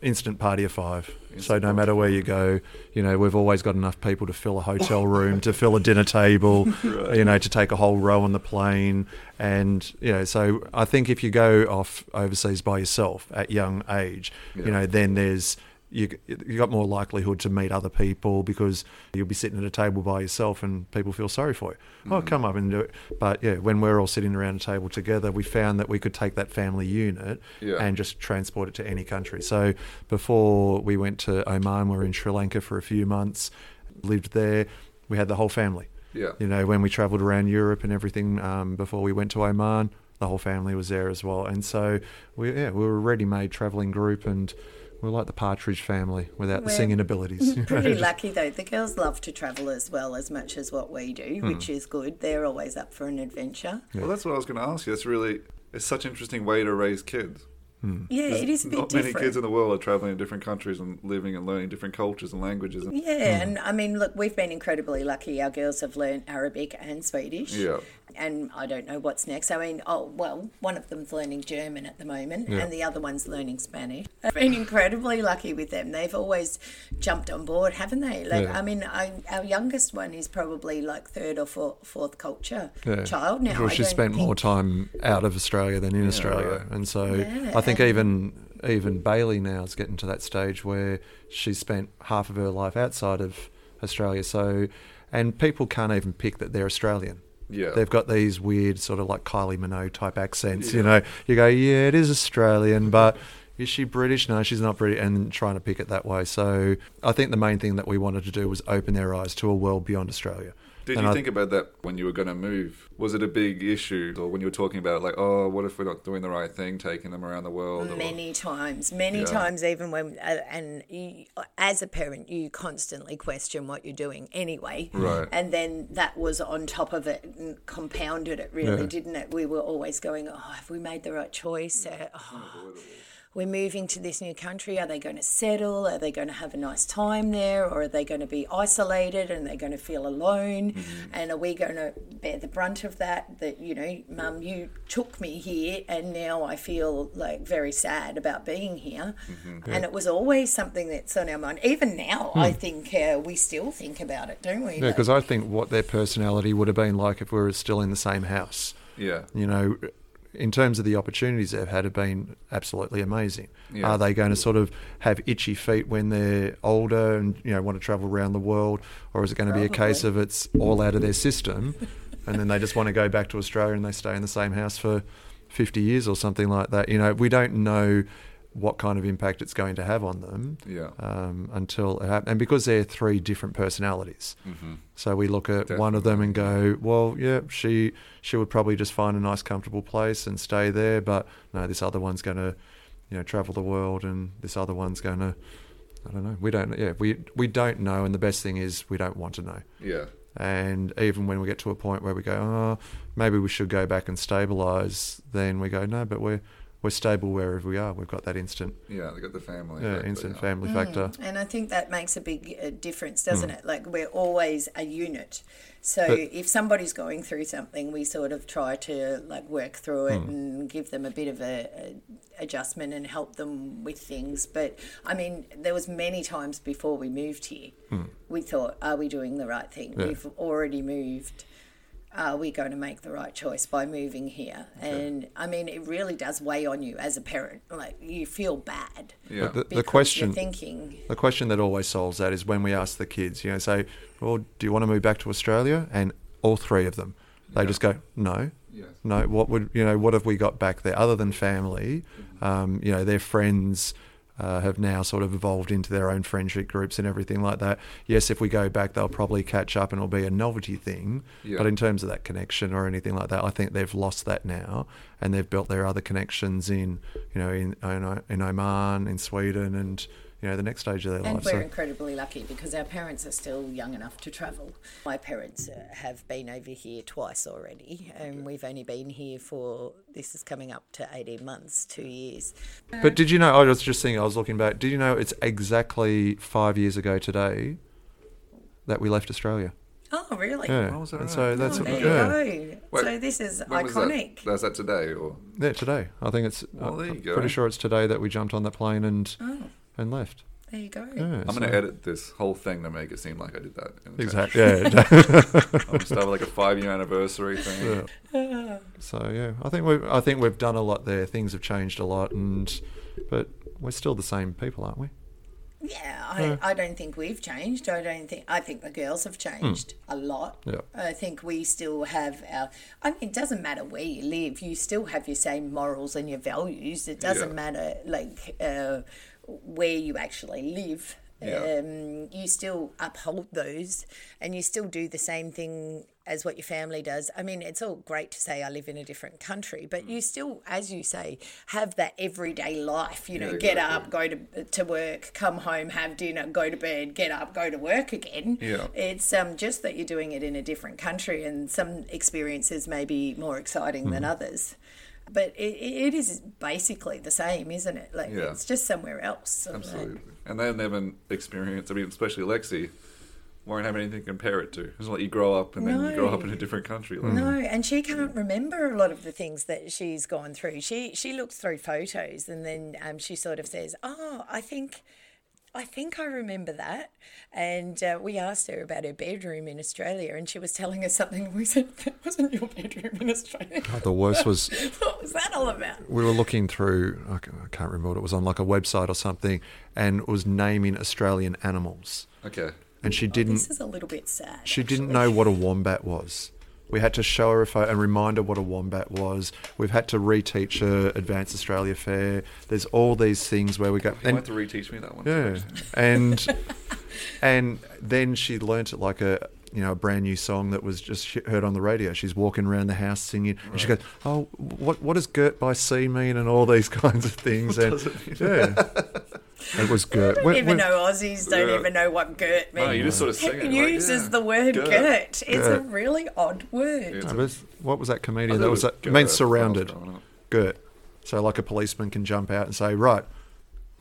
instant party of five. so no matter where you go, you know we've always got enough people to fill a hotel room, to fill a dinner table, you know, to take a whole row on the plane, and you know. So I think if you go off overseas by yourself at young age, Yeah. you know, then there's you you got more likelihood to meet other people because you'll be sitting at a table by yourself and people feel sorry for you. Mm-hmm. Oh, come up and do it. But yeah, when we're all sitting around a table together, we found that we could take that family unit Yeah. and just transport it to any country. So before we went to Oman, we were in Sri Lanka for a few months, lived there. We had the whole family. Yeah. You know, when we travelled around Europe and everything um, before we went to Oman, the whole family was there as well. And so we yeah we were a ready-made travelling group and. We're like the Partridge family without the We're singing abilities. you know, Pretty just- lucky though. The girls love to travel as well as much as what we do, Hmm. which is good. They're always up for an adventure. Well, that's what I was going to ask you. It's really, it's such an interesting way to raise kids. Hmm. Yeah, it is a bit Not different. many kids in the world are traveling in different countries and living and learning different cultures and languages. And, Yeah, hmm. and I mean, look, we've been incredibly lucky. Our girls have learned Arabic and Swedish. Yeah. And I don't know what's next. I mean, oh, well, one of them's learning German at the moment, Yeah. and the other one's learning Spanish. I've been incredibly lucky with them. They've always jumped on board, haven't they? Like, Yeah. I mean, I, our youngest one is probably like third or fourth, fourth culture Yeah. child now. Well, she spent more time out of Australia than in Australia, and so I think and- even even Bailey now is getting to that stage where she's spent half of her life outside of Australia. So, and people can't even pick that they're Australian. Yeah. They've got these weird sort of like Kylie Minogue type accents. You know, you go, yeah, it is Australian, but. Is she British? No, she's not British, and trying to pick it that way. So I think the main thing that we wanted to do was open their eyes to a world beyond Australia. Did And you I- think about that when you were going to move? Was it a big issue, or when you were talking about it, like, oh, what if we're not doing the right thing, taking them around the world? or- Many times, many Yeah. times, even when, uh, and you, as a parent, you constantly question what you're doing anyway. Right. And then that was on top of it and compounded it, really, Yeah. didn't it? We were always going, oh, have we made the right choice? Uh, oh, we're moving to this new country. Are they going to settle? Are they going to have a nice time there? Or are they going to be isolated and they're going to feel alone? Mm-hmm. And are we going to bear the brunt of that? That, you know, mum, you took me here and now I feel like very sad about being here. Mm-hmm. And it was always something that's on our mind. Even now, I hmm. think uh, we still think about it, don't we? Yeah, because I think what their personality would have been like if we were still in the same house. Yeah. You know, in terms of the opportunities they've had, have been absolutely amazing. Yeah. Are they going to sort of have itchy feet when they're older and you know want to travel around the world, or is it going to be a case of it's all out of their system, and then they just want to go back to Australia and they stay in the same house for fifty years or something like that? You know, we don't know what kind of impact it's going to have on them Yeah. um, until it happens. And because they're three different personalities, Mm-hmm. so we look at one of them and go, well, yeah, she she would probably just find a nice, comfortable place and stay there. But no, this other one's going to, you know, travel the world, and this other one's going to, I don't know. We don't, yeah, we we don't know. And the best thing is we don't want to know. Yeah. And even when we get to a point where we go, oh, maybe we should go back and stabilise, then we go, no, but we're we're stable wherever we are. We've got that instant, Yeah. they've got the family. yeah, factor, instant yeah. family factor. And I think that makes a big uh, difference, doesn't Hmm. it? Like we're always a unit. So But- if somebody's going through something, we sort of try to like work through it and give them a bit of a, a adjustment and help them with things. But I mean, there was many times before we moved here, we thought, are we doing the right thing? Yeah. We've already moved. Are we going to make the right choice by moving here? And I mean, it really does weigh on you as a parent. Like you feel bad. Yeah. The, the question, you're thinking, the question that always solves that is when we ask the kids, you know, say, well, do you want to move back to Australia? And all three of them, they Yeah. just go, no, Yes. no. What would you know? What have we got back there other than family? Um, you know, their friends uh, have now sort of evolved into their own friendship groups and everything like that. Yes, if we go back, they'll probably catch up and it'll be a novelty thing. Yeah. But in terms of that connection or anything like that, I think they've lost that now, and they've built their other connections in, you know, in in, in Oman, in Sweden, and you know, the next stage of their And life. we're So, incredibly lucky because our parents are still young enough to travel. My parents uh, have been over here twice already, and we've only been here for this is coming up to 18 months, two years. but did you know? I was just thinking. I was looking back. Did you know it's exactly five years ago today that we left Australia? Oh, really? Yeah. Oh, was that and right? so that's oh, there yeah. you go. Wait, so this is When was iconic. that? That's that today, or Yeah, today. I think it's. Well, there you I'm go. Pretty sure it's today that we jumped on that plane and Oh, and left. there you go. Yeah, I'm so- going to edit this whole thing to make it seem like I did that. Exactly. Yeah. I'm going to start with like a five year anniversary thing. yeah. So yeah, I think we have I think we've done a lot there. Things have changed a lot, and but we're still the same people, aren't we? Yeah, I, I don't think we've changed. I don't think I think the girls have changed a lot. Yeah. I think we still have our. I mean, it doesn't matter where you live. You still have your same morals and your values. It doesn't Yeah. matter like uh, where you actually live. Yeah. Um, you still uphold those, and you still do the same thing as what your family does. I mean, it's all great to say I live in a different country, but you still, as you say, have that everyday life. You know, Yeah, get exactly. up, go to to work, come home, have dinner, go to bed, get up, go to work again. Yeah. It's um, just that you're doing it in a different country, and some experiences may be more exciting than Mm-hmm. others. But it, it is basically the same, isn't it? Like Yeah. it's just somewhere else. So, Absolutely. And they haven't experienced, I mean, especially Lexi, won't have anything to compare it to. It's not like you grow up and then you grow up in a different country. Like, No, and she can't remember a lot of the things that she's gone through. She she looks through photos and then um, she sort of says, "Oh, I think." I think I remember that. And uh, we asked her about her bedroom in Australia, and she was telling us something. And we said, That wasn't your bedroom in Australia. The worst was what was that all about? we were looking through. I can't remember what it was on, like a website or something, and it was naming Australian animals, Okay. and she didn't. This is a little bit sad. She didn't know what a wombat was. We had to show her a photo and remind her what a wombat was. We've had to reteach her Advanced Australia Fair. There's all these things where we go. You have to reteach me that one. yeah, and and then she learnt it like a you know a brand new song that was just heard on the radio. She's walking around the house singing, and she goes, "Oh, what what does girt by sea mean?" and all these kinds of things. and does it mean? yeah, it was girt. don't When- even when- know Aussies don't Yeah. even know what girt means. No, you just sort of sing Who it. like, uses yeah, the word Gert. girt? It's a really odd word. It's No, a- but it's- what was that comedian? That was, was that, it meant surrounded. when I was growing up. girt. So like a policeman can jump out and say, right,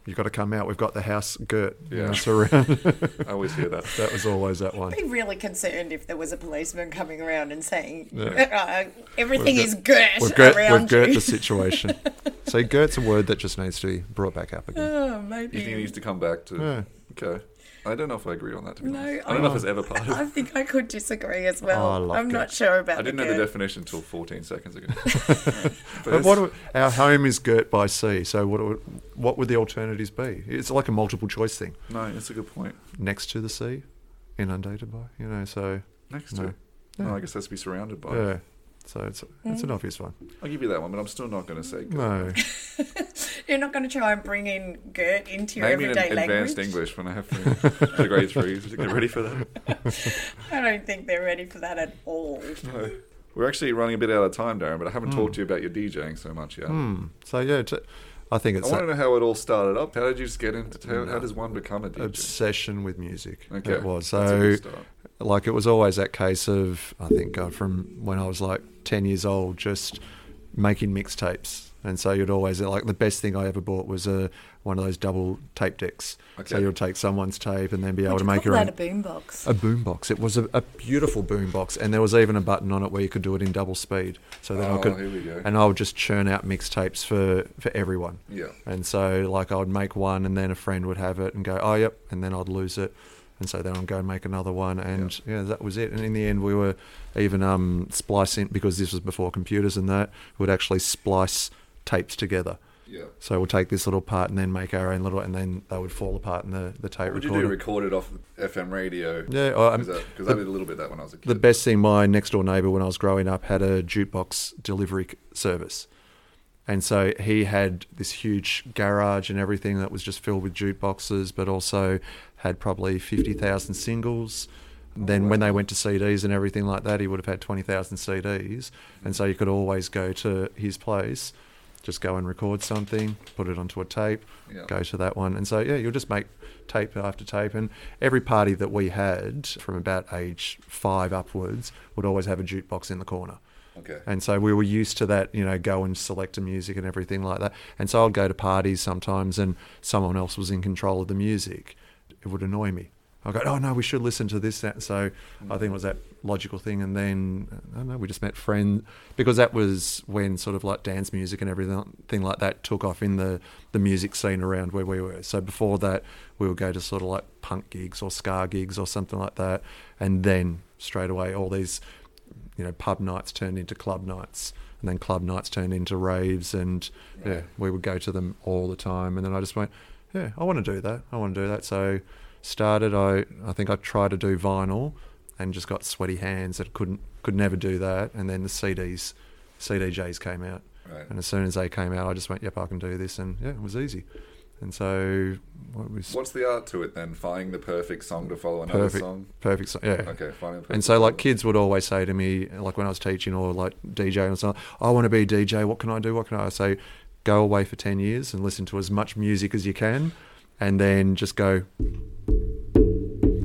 you've got to come out. We've got the house girt. Yeah. surrounded. I always hear that. that was always that one. I'd be really concerned if there was a policeman coming around and saying Yeah. uh, everything We've is girt We've girt, around we've girt you. the situation. so girt's a word that just needs to be brought back up again. oh, maybe. You think it needs to come back to. Yeah. Okay. I don't know if I agree on that, to be No, honest. I don't know if it's ever part of. I think I could disagree as well. Oh, I love I'm not sure about I didn't the know the definition until 14 seconds ago. But it's- what do- our home is girt by sea. So what would, what would the alternatives be? It's like a multiple choice thing. no, it's a good point. Next to the sea, inundated by. You know, so Next No. to. No, I guess it has to be surrounded by. yeah. So it's it's Mm. an obvious one. I'll give you that one, but I'm still not going to say. good. No. You're not going to try and bring in girt into your Maybe in everyday advanced language. English when I have to the grade threes. Get ready for that. I don't think they're ready for that at all. We're actually running a bit out of time, Darren, but I haven't talked to you about your DJing so much yet. Hmm. So yeah, t- I think I it's want to that know how it all started up. How did you just get into? How, how does one become a DJ? obsession with music. Okay, It was that's a good so. start. like it was always that case of I think God from when I was like ten years old, just making mixtapes, and so you'd always like the best thing I ever bought was a one of those double tape decks. So you'd take someone's tape and then be able to you make call your that own. a boombox? A boombox. It was a, a beautiful boombox, and there was even a button on it where you could do it in double speed. So then Oh, I could, here we go. and I would just churn out mixtapes for for everyone. Yeah. And so, like, I would make one, and then a friend would have it and go, "Oh, yep," and then I'd lose it, and so then I'd go and make another one, and yeah, that was it. And in the end, we were even um, splicing because this was before computers and that We'd actually splice tapes together. Yeah. So we'll take this little part and then make our own little, and then they would fall apart in the the tape Would you do record it off FM radio? yeah, well, um, Because I did a little bit of that when I was a kid. the best thing, my next door neighbour when I was growing up had a jukebox delivery service. And so he had this huge garage and everything that was just filled with jukeboxes, but also had probably 50,000 singles. Then when they went to CDs and everything like that, he would have had 20,000 CDs. And so you could always go to his place, just go and record something, put it onto a tape, go to that one. And so, yeah, you'll just make tape after tape. And every party that we had from about age five upwards would always have a jukebox in the corner. Okay. And so we were used to that, you know, go and select a music and everything like that. And so I'd go to parties sometimes and someone else was in control of the music. It would annoy me. I'd go, oh no, we should listen to this. That. So I think it was that logical thing. And then, I don't know, we just met friends because that was when sort of like dance music and everything like that took off in the, the music scene around where we were. So before that, we would go to sort of like punk gigs or ska gigs or something like that. And then straight away, all these you know, pub nights turned into club nights, and then club nights turned into raves, and yeah, we would go to them all the time. And then I just went, yeah, I want to do that. I want to do that. So started. I I think I tried to do vinyl, and just got sweaty hands that couldn't could never do that. And then the CDs, CDJs came out, Right. and as soon as they came out, I just went, yep, I can do this, and yeah, it was easy. And so what was What's the art to it then? Finding the perfect song to follow another perfect, song. perfect. so- Yeah, Okay, finding. The And perfect so, like, kids would always say to me, like when I was teaching or like DJ and stuff, I want to be a DJ. What can I do? What can I? I say, go away for 10 years and listen to as much music as you can, and then just go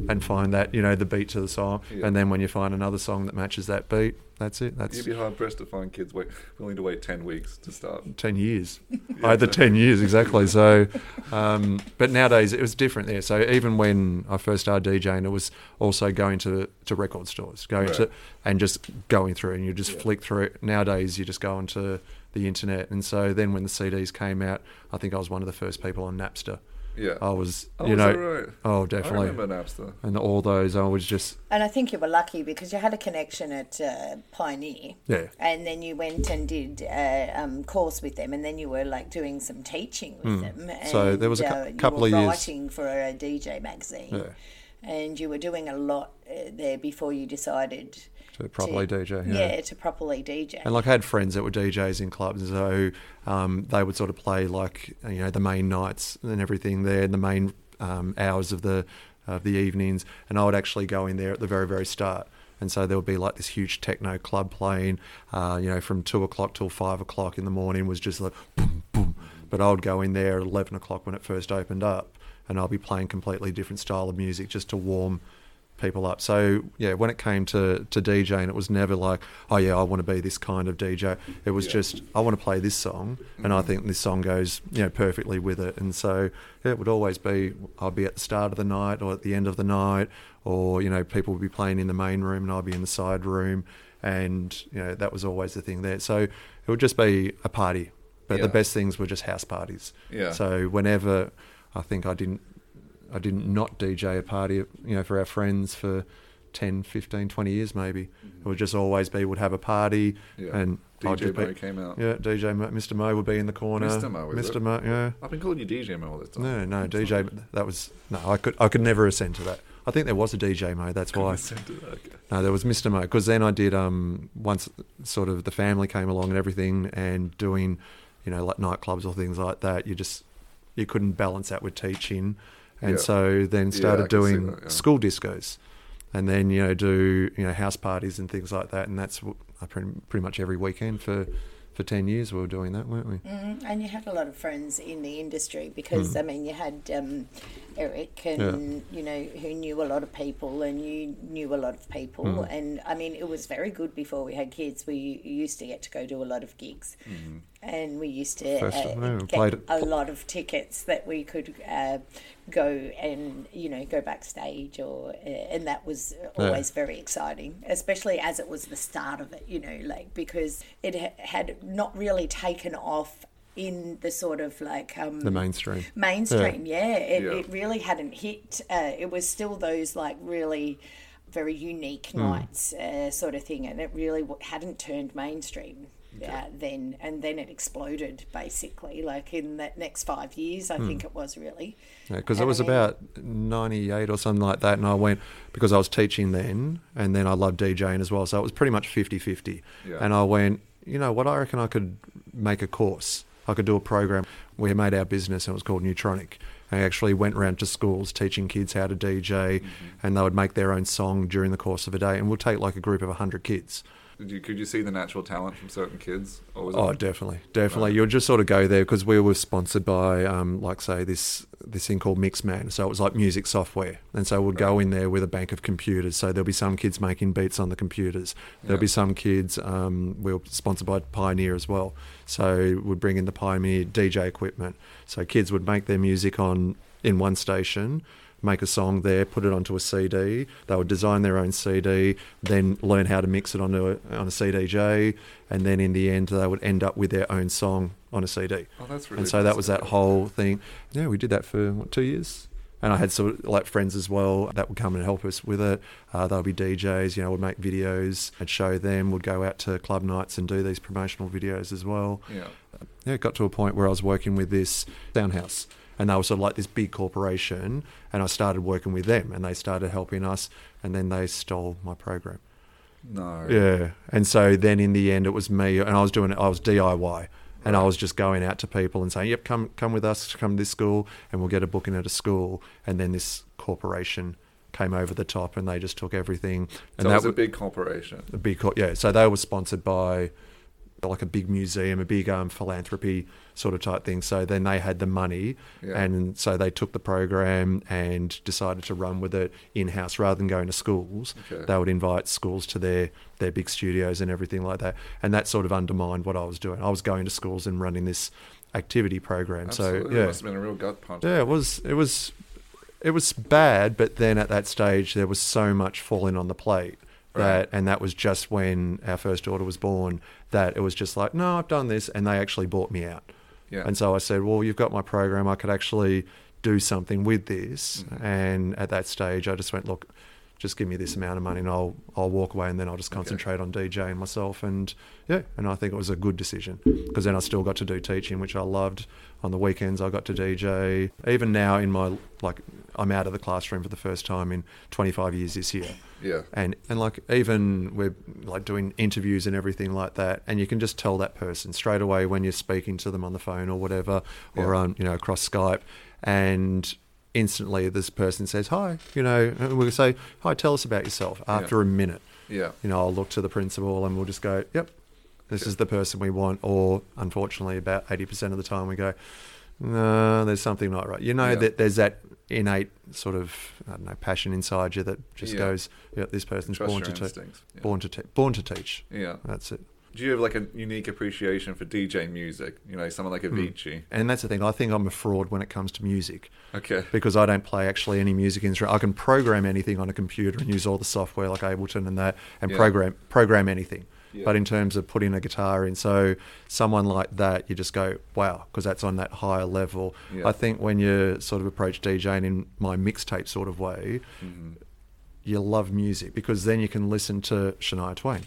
and find that, you know, the beat to the song. Yeah. And then when you find another song that matches that beat, that's it. That's You'd be hard pressed to find kids wait, willing to wait ten weeks to start. 10 years. Had the 10 years, exactly. So, um, but nowadays it was different there. So even when I first started DJing, it was also going to, to record stores, going to, and just going through and you just Yeah. flick through it. Nowadays you just go onto the internet. And so then when the CDs came out, I think I was one of the first people on Napster. Yeah. I was, oh, you is know, that right? oh, I definitely. remember Napster. And all those, I was just, And I think you were lucky because you had a connection at uh, Pioneer. yeah. And then you went and did a um, course with them, and then you were like doing some teaching with them. And. So there was a cou- uh, you couple were of years- writing for a DJ magazine, Yeah. and you were doing a lot uh, there before you decided To properly DJ. yeah. to properly DJ. And like I had friends that were DJs in clubs, so um, they would sort of play like you know the main nights and everything there, and the main um, hours of the of the evenings, and I would actually go in there at the very very start. And so there would be like this huge techno club playing, uh, you know, from two o'clock till five o'clock in the morning was just like boom, boom. But I would go in there at eleven o'clock when it first opened up, and I'll be playing completely different style of music just to warm people up. So yeah, when it came to to DJing, it was never like, oh yeah, I want to be this kind of DJ. It was Yeah. just I want to play this song, and I mm-hmm. think this song goes you know perfectly with it. And so yeah, it would always be I'd be at the start of the night or at the end of the night, or you know people would be playing in the main room and I'd be in the side room, and you know that was always the thing there. So it would just be a party. But Yeah. the best things were just house parties. Yeah. So whenever I think I didn't I didn't not DJ a party, you know, for our friends for 10, 15, 20 years maybe. It would just always be, would have a party Mm-hmm. Yeah. and DJ just be- came out. Yeah, DJ Mo, Mr. Mo would be in the corner. Mr. Mo, Mr. it? Mo, yeah. I've been calling you DJ Mo all this time. No, no, DJ, that was, no, I could, I could never ascend to that. I think there was a DJ Mo, that's why. That, okay. No, there was Mr. Mo, because then I did, um, once sort of the family came along and everything and doing, you know, like nightclubs or things like that. You just you couldn't balance that with teaching, and Yeah. so then started I can see doing that, yeah. school discos, and then you know do you know house parties and things like that, and that's what I pretty, pretty much every weekend for for ten years we were doing that, weren't we? Mm, and you had a lot of friends in the industry because I mean you had um, Eric and you know who knew a lot of people and you knew a lot of people. And I mean it was very good before we had kids. We used to get to go do a lot of gigs. And we used to First uh, time, we get played a lot of tickets that we could uh, go and you know go backstage or uh, and that was always very exciting especially as it was the start of it you know like because it ha- had not really taken off in the sort of like um The mainstream. mainstream yeah, It, Yeah. it really hadn't hit uh, it was still those like really very unique nights uh, sort of thing and it really w- hadn't turned mainstream uh, then and then it exploded basically like in that next five years i think it was really. Because it was I mean- about 98 or something like that and i went because i was teaching then and then i loved djing as well so it was pretty much 50-50 Yeah. and i went you know what i reckon i could make a course. I could do a program. We made our business and it was called neutronic. I actually went around to schools teaching kids how to DJ, and they would make their own song during the course of a day. And we'll take like a group of 100 kids. Did you, could you see the natural talent from certain kids? Or was Oh, it, definitely, definitely. You'll just sort of go there because we were sponsored by, um, like, say this this thing called Mixman. So it was like music software, and so we'd go in there with a bank of computers. So there'll be some kids making beats on the computers. There'll Yeah. be some kids. Um, we were sponsored by Pioneer as well, so we'd bring in the Pioneer DJ equipment. So kids would make their music on in one station. Make a song there, put it onto a CD. They would design their own CD, then learn how to mix it onto a, on a CDJ, and then in the end they would end up with their own song on a CD. Oh, that's really and so that was that whole thing. Yeah, we did that for what, two years. And I had sort of like friends as well that would come and help us with it. Uh, they'll be DJs, you know, would make videos. I'd show them. Would go out to club nights and do these promotional videos as well. Yeah. Yeah, it got to a point where I was working with this sound house, and they were sort of like this big corporation, and I started working with them, and they started helping us, and then they stole my program. No. Yeah, and so then in the end, it was me, and I was doing it. I was DIY, and I was just going out to people and saying, "Yep, come come with us, come to this school, and we'll get a booking at a school." And then this corporation came over the top, and they just took everything. And So it was a big corporation. a big co- yeah. So they were sponsored by like a big museum, a big um, philanthropy sort of type thing. So then they had the money, Yeah. and so they took the program and decided to run with it in house rather than going to schools. Okay. They would invite schools to their their big studios and everything like that, and that sort of undermined what I was doing. I was going to schools and running this activity program. Absolutely. So yeah, It must have been a real gut punch. yeah, it was it was it was bad, but then at that stage there was so much falling on the plate that Right. and that was just when our first daughter was born that it was just like, no, I've done this and they actually bought me out. Yeah. And so I said, well, you've got my program. I could actually do something with this. Mm-hmm. And at that stage, I just went, look, just give me this amount of money and I'll I'll walk away and then I'll just Okay. concentrate on DJing myself. And yeah, and I think it was a good decision because then I still got to do teaching, which I loved. On the weekends, I got to DJ. Even now, in my like, I'm out of the classroom for the first time in 25 years this year yeah. and and like even we're like doing interviews and everything like that and you can just tell that person straight away when you're speaking to them on the phone or whatever or Yeah. um you know across Skype and instantly this person says hi you know and we'll say hi tell us about yourself after a minute Yeah. you know I'll look to the principal and we'll just go yep this is the person we want or unfortunately about 80% of the time we go no there's something not right you know Yeah. that there's that innate sort of I don't know passion inside you that just Yeah. goes yeah this person's Trust born to teach. Yeah. born to te- born to teach Yeah. that's it Do you have like a unique appreciation for DJ music? You know, someone like Hmm. Avicii. and that's the thing I think I'm a fraud when it comes to music Okay. because I don't play actually any music instrument I can program anything on a computer and use all the software like Ableton and that and Yeah. program program anything Yeah. but in terms of putting a guitar in so someone like that you just go wow because that's on that higher level Yeah. I think when you sort of approach DJing in my mixtape sort of way Mhm. you love music because then you can listen to Shania Twain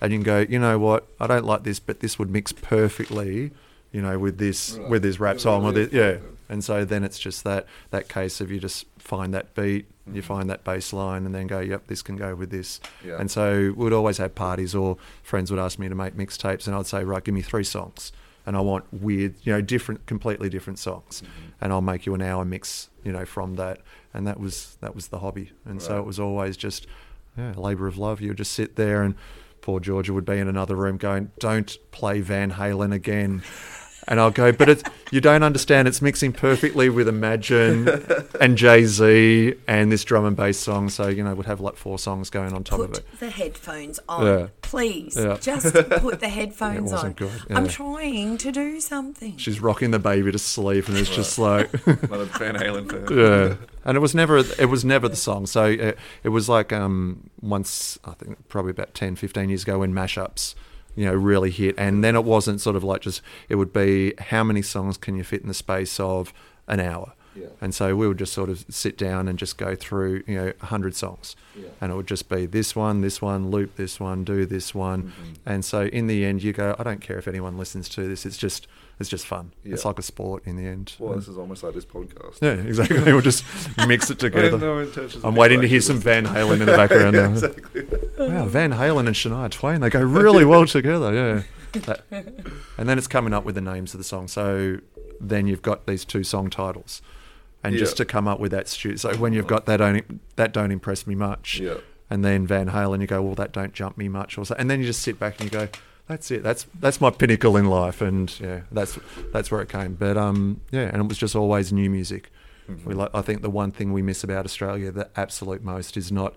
and you can go, you know what, I don't like this, but this would mix perfectly, you know, with this Right. with this rap Yeah, song or this, yeah. And so then it's just that that case of you just find that beat, you Mhm. find that bass line, and then go, yep, this can go with this. Yeah. And so we'd always have parties, or friends would ask me to make mixtapes, and I'd say, right, give me three songs. and I want weird, you know, different, completely different songs, and I'll make you an hour mix, you know, from that, and that was that was the hobby, and so it was always just yeah, a labour of love. You would just sit there, and poor Georgia would be in another room going, "Don't play Van Halen again." And I'll go, but it's, you don't understand. It's mixing perfectly with Imagine and Jay Z and this drum and bass song. So you know, we'd have like four songs going on top of Put it. the headphones on, Yeah. please. Yeah. Just put the headphones wasn't on. good, I'm trying to do something. She's rocking the baby to sleep, and it's just like, Not a Van Halen fan. yeah. And it was never, it was never the song. So it, it was like um, once, I think probably about 10, 15 years ago when mashups, you know, really hit. And then it wasn't sort of like just, it would be how many songs can you fit in the space of an hour? Yeah. And so we would just sort of sit down and just go through, you know, 100 songs. Yeah. And it would just be this one, this one, loop this one, do this one. Mm-hmm. And so in the end, you go, I don't care if anyone listens to this. It's just, it's just fun. It's like a sport in the end. Well, this is almost like this podcast. yeah, exactly. we'll just mix it together. no I'm waiting to hear some Van Halen in the background now. exactly. Wow, Van Halen and Shania Twain, they go really well together, yeah. That- and then it's coming up with the names of the song. So then you've got these two song titles. And just to come up with that stu- so when you've got that don't that don't impress me much. Yeah. And then Van Halen you go, Well that don't jump me much or so and then you just sit back and you go, That's it. That's that's my pinnacle in life and yeah, that's that's where it came. But um yeah, and it was just always new music. Mm-hmm. We like, I think the one thing we miss about Australia, the absolute most, is not.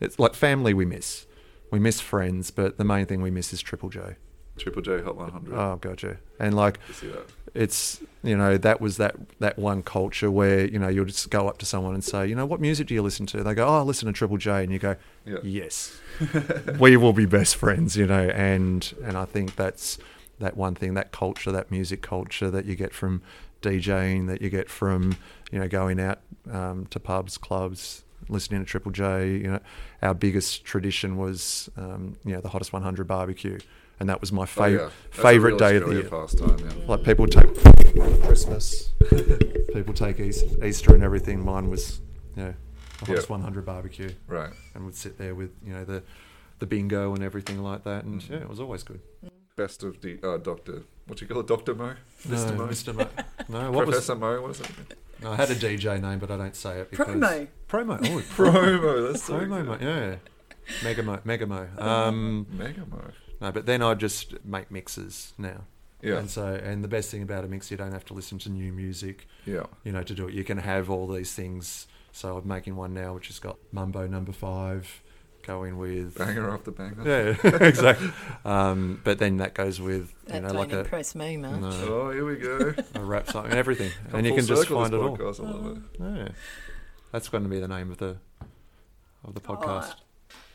It's like family we miss. We miss friends, but the main thing we miss is Triple J. Triple J Hot 100. Oh, gotcha. And like, see that? It's you know that was that that one culture where you know you'll just go up to someone and say, you know, what music do you listen to? They go, oh, I listen to Triple J, and you go, Yeah. yes, we will be best friends, you know. And and I think that's that one thing, that culture, that music culture that you get from DJing, that you get from you know going out um, to pubs, clubs, listening to Triple J. You know, our biggest tradition was um, you know the hottest 100 barbecue, and that was my Oh, favorite yeah. Favorite real day of the year. Pastime, yeah. Like people take Christmas, people take Easter and everything. Mine was, you know, the hottest Yeah. 100 barbecue, Right. and would sit there with you know the the bingo and everything like that, and yeah, it was always good. Best of the uh, Doctor. What do you call it? Doctor Mo? Mr. No, Mo? Mr. Mo. No, what was? Professor Mo? What is it? No, I had a DJ name, but I don't say it because Promo. Promo. Oh, Promo. That's so Promo. good. Mo, yeah. Mega Mo. Mega Mo. Um, Mega Mo. No, but then I just make mixes now. Yeah. And so, and the best thing about a mix, you don't have to listen to new music. Yeah. you know, to do it. You can have all these things. So I'm making one now, which has got Mambo Number Five, going with Banger after banger. yeah, exactly. Um, but then that goes with you know don't like a, impress me much. no, Oh, here we go. a rap song and everything, Come and you can just find this it all. podcast, I love it. Yeah, that's going to be the name of the of the podcast.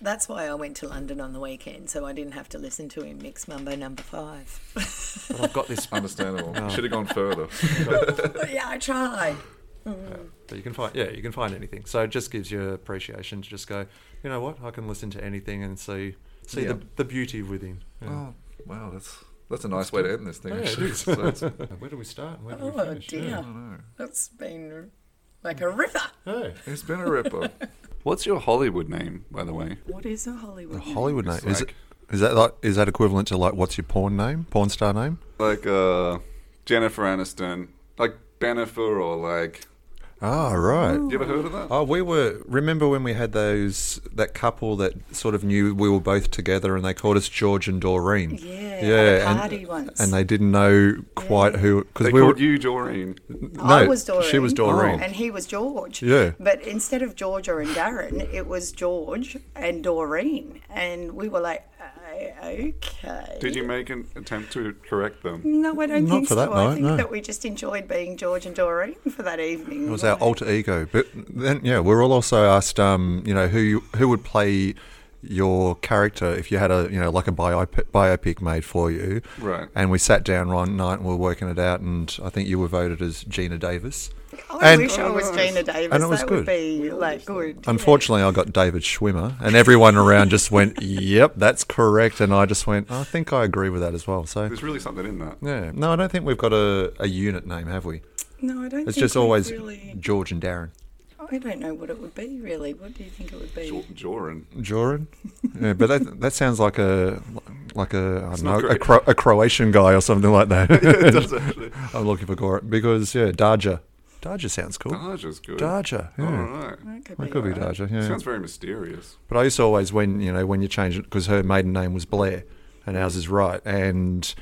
Oh, that's why I went to London on the weekend, so I didn't have to listen to him mix Mambo Number Five. But I've got this, Understandable. Oh. Should have gone further. Yeah, I tried. but you can find yeah, you can find anything. So it just gives you appreciation to just go, you know what, I can listen to anything and see see Yeah. the the beauty within. Yeah. Oh, wow. That's that's a nice way to end this thing. Oh, yeah, actually. So where do we start? and Where do we Oh finish? dear, Yeah. I don't know. that's been like a river. Hey. It's been a ripper. What's your Hollywood name, by the way? What is a Hollywood? name? Hollywood name It's is it? like- Is that like is that equivalent to like what's your porn name? Porn star name? Like uh, Jennifer Aniston, like Bennifer, or like. Oh right. You ever heard of that? Oh, we were. Remember when we had those that couple that sort of knew we were both together, and they called us George and Doreen. Yeah, Yeah, at a and- once. And they didn't know quite Yeah. who because They we were. called you Doreen. I was Doreen. she was Doreen. And he was George. Yeah. But instead of Georgia and Darren, it was George and Doreen. And we were like, "Uh, okay. Did you make an attempt to correct them? No, I don't Not think for so. that I think no. that we just enjoyed being George and Doreen for that evening. It was our alter ego. But then, yeah, we're all also asked, um, you know, who you, who would play your character if you had a, you know, like a biopic, biopic made for you. Right. And we sat down one night and we were working it out, and I think you were voted as Geena Davis. I and- wish I was. Geena Davis. And it was that good. would be like good. Unfortunately, I got David Schwimmer, and everyone around just went, "Yep, that's correct." And I just went, "I think I agree with that as well." So, There's really something in that. yeah, no, I don't think we've got a, a unit name, have we? No, I don't. It's think just always really. George and Darren. I don't know what it would be really. What do you think it would be? Joran. Joran. Yeah, but that that sounds like a like a I don't know a. Cro- a Croatian guy or something like that. it does actually. I'm looking for Gor because yeah, Darja. Darja sounds cool. Darja's good. Darja. Yeah. All right. That could That be, could be alright. Darja. Yeah. Sounds very mysterious. But I used to always when you know when you change it because her maiden name was Blair and ours is Wright and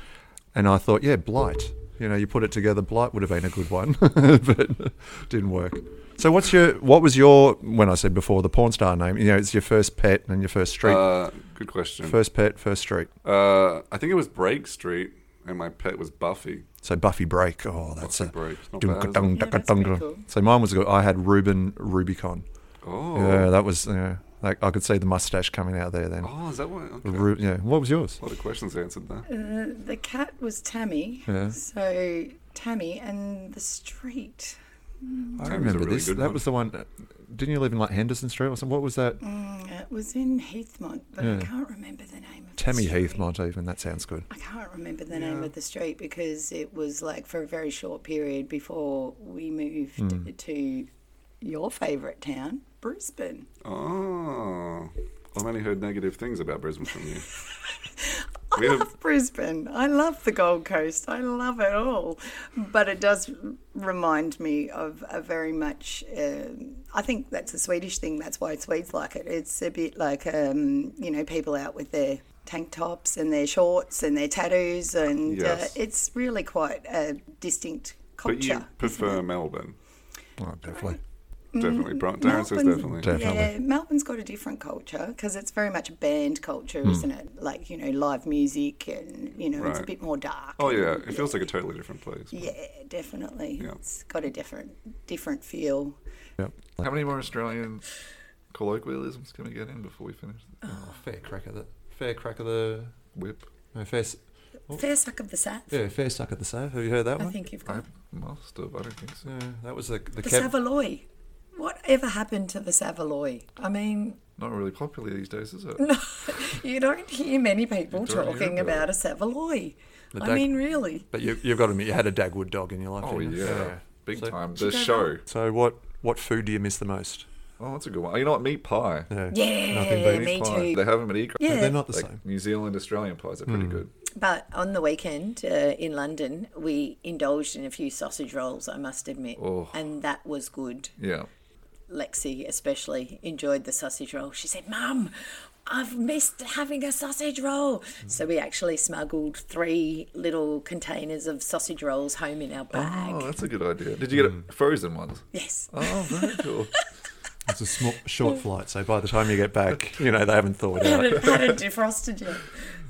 and I thought yeah Blight you know you put it together Blight would have been a good one but didn't work. So what's your what was your when I said before the porn star name you know it's your first pet and your first street Uh, good question. first pet first street Uh, I think it was Break Street, and my pet was Buffy. so Buffy Break oh that's Buffy a Break. Not Dum- bad, is it? dum- Yeah, dum- that's dum- pretty dum. cool. So mine was good. I had Ruben Rubicon. Oh. Yeah, that was. Yeah, like I could see the mustache coming out there then. Oh, is that what? Okay. Ru- yeah. What was yours? A lot of questions answered there. Uh, the cat was Tammy. Yeah. So Tammy and the street. I Tammy's a remember really this. good That one. was the one. Didn't you live in like Henderson Street or something? What was that? Mm, it was in Heathmont, but Yeah. I can't remember the name of Tammy the. Heathmont. Even that sounds good. I can't remember the name of the street because it was like for a very short period before we moved Hmm. to your favourite town, Brisbane. Oh. I've only heard negative things about Brisbane from you. I We have- love Brisbane. I love the Gold Coast. I love it all. But it does remind me of a very much. Um, I think that's a Swedish thing. That's why Swedes like it. It's a bit like um, you know people out with their tank tops and their shorts and their tattoos, and Yes. uh, it's really quite a distinct culture. But you prefer? Melbourne. Oh, definitely. Definitely. Bron- Darren says Melbourne- definitely. Definitely. Yeah, Melbourne's got a different culture because it's very much a band culture, Hmm. isn't it? Like, you know, live music and, you know, it's a bit more dark. Oh, yeah. It feels like a totally different place. Yeah, definitely. Yeah. It's got a different different feel. Yep. How many more Australian colloquialisms can we get in before we finish? Oh, fair crack of the fair crack of the Whip. no, fair. s- Fair suck of the sap. Yeah, fair suck of the safe. Have you heard that I one? I think you've I got must have. I don't think so. Yeah, that was the the, the Kev- Saveloy. Whatever happened to the Saveloy? I mean, Not really popular these days, is it? No, you don't hear many people You don't hear talking about about a Saveloy. The I dag- mean, really. But you, you've got to admit, you had a Dagwood dog in your life. Oh, didn't yeah. Big So- time. The show. back. So what what food do you miss the most? Oh, that's a good one. You know what? Meat pie. Yeah, Yeah, nothing beats. me Meat pie. too. They have them at Eco. Yeah. They're not the Like same. New Zealand Australian pies are pretty Hmm. good. But on the weekend uh, in London, we indulged in a few sausage rolls, I must admit. Oh. And that was good. Yeah. Lexi especially enjoyed the sausage roll. She said, Mum, I've missed having a sausage roll. So we actually smuggled three little containers of sausage rolls home in our bag. Oh, that's a good idea. Did you get Hmm. frozen ones? Yes. Oh, very cool. It's a small, short flight, so by the time you get back, you know they haven't thawed out. hadn't, hadn't defrosted yet.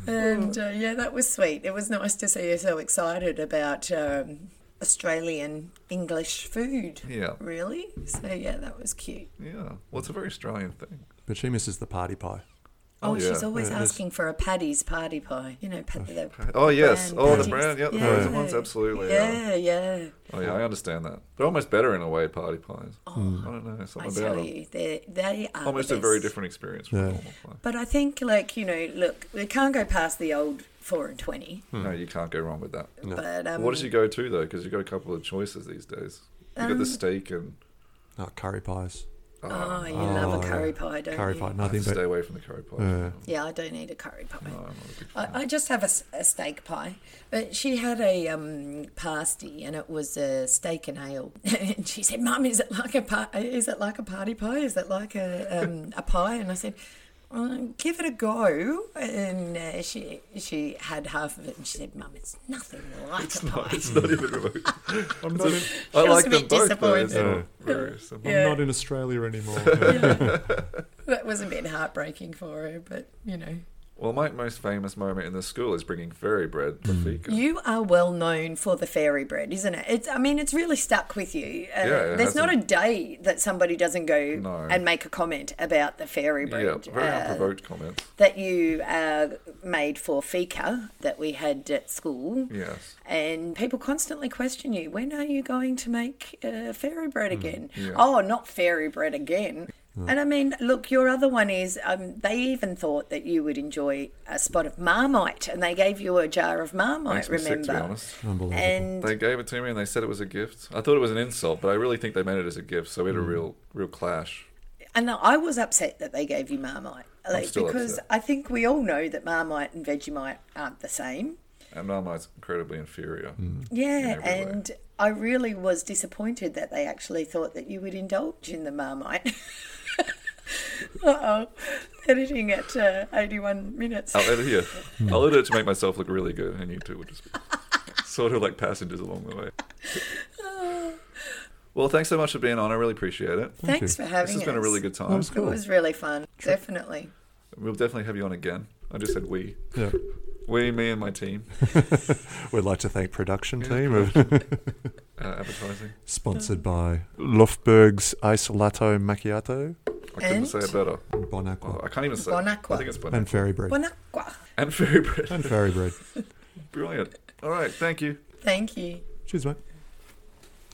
And uh, yeah, that was sweet. It was nice to see her so excited about um, Australian English food. Yeah. Really? So yeah, that was cute. Yeah. Well, it's a very Australian thing. But she misses the party pie. Oh, Oh, she's always Yeah, asking for a Patties party pie. You know, pa- the Oh, yes. brand Oh, the patties. brand. Yeah, the Yeah. frozen ones. Absolutely. Yeah, yeah. Oh, yeah. I understand that. They're almost better in a way, party pies. Oh, I don't know. Oh, I Something tell about them. you, they they are Almost the a very different experience from Yeah. a normal pie. But I think, like you know, look, we can't go past the old four and twenty. No, you can't go wrong with that. But um, what does you go to though? Because you have got a couple of choices these days. You got the steak and Oh, curry pies. Oh, you love Oh, a curry yeah. pie, don't Curry you? Curry pie, I have nothing to stay away from the curry pie. Yeah. Yeah, I don't eat a curry pie. No, I'm not a big fan. I, I just have a, s- a steak pie. But she had a um, pasty and it was a steak and ale. and she said, "Mum, is it like a pa- is it like a party pie? Is it like a um, a pie?" And I said. Well, give it a go, and uh, she she had half of it, and she said, "Mum, it's nothing like It's a pie." not. It's not even. Remote. I'm not, in, I like a them both. Though. It's disappointed. not very. Yeah. not in Australia anymore. That was a bit heartbreaking for her, but you know, Well, my most famous moment in the school is bringing fairy bread for fika. You are well known for the fairy bread, isn't it? It's, I mean, it's really stuck with you. Uh, Yeah, it there's not a day that somebody doesn't go No. and make a comment about the fairy bread. yeah, bread very uh, unprovoked comments. that you uh, made for fika that we had at school. Yes. And people constantly question you, when are you going to make uh, fairy bread again? Hmm, yeah. Oh, not fairy bread again. And I mean, look, your other one is um, they even thought that you would enjoy a spot of Marmite, and they gave you a jar of Marmite. Makes me sick, to be remember? honest. Unbelievable. and They gave it to me and they said it was a gift. I thought it was an insult, but I really think they meant it as a gift. So we had Mm. a real, real clash. and I was upset that they gave you Marmite, like, because upset. I think we all know that Marmite and Vegemite aren't the same. And Marmite's incredibly inferior. Yeah, every way. and I really was disappointed that they actually thought that you would indulge in the Marmite. uh oh, editing at uh, 81 minutes. I'll edit here. I'll edit it to make myself look really good, and you two will just be sort of like passengers along the way. Well, thanks so much for being on. I really appreciate it. Thanks for having me. This has us. been a really good time. was It was really fun, definitely. We'll definitely have you on again. I just said we. Yeah. We, me, and my team. We'd like to thank production team of Uh, advertising. sponsored by Lofberg's Isolato Macchiato I couldn't And? say it better. Bon Oh, I can't even say. Bon it. Aqua. I think it's bon and Aqua. Fairy Bread. Bon acqua. and fairy bread. And Fairy Bread. Brilliant. All right. Thank you. Thank you. Cheers, mate.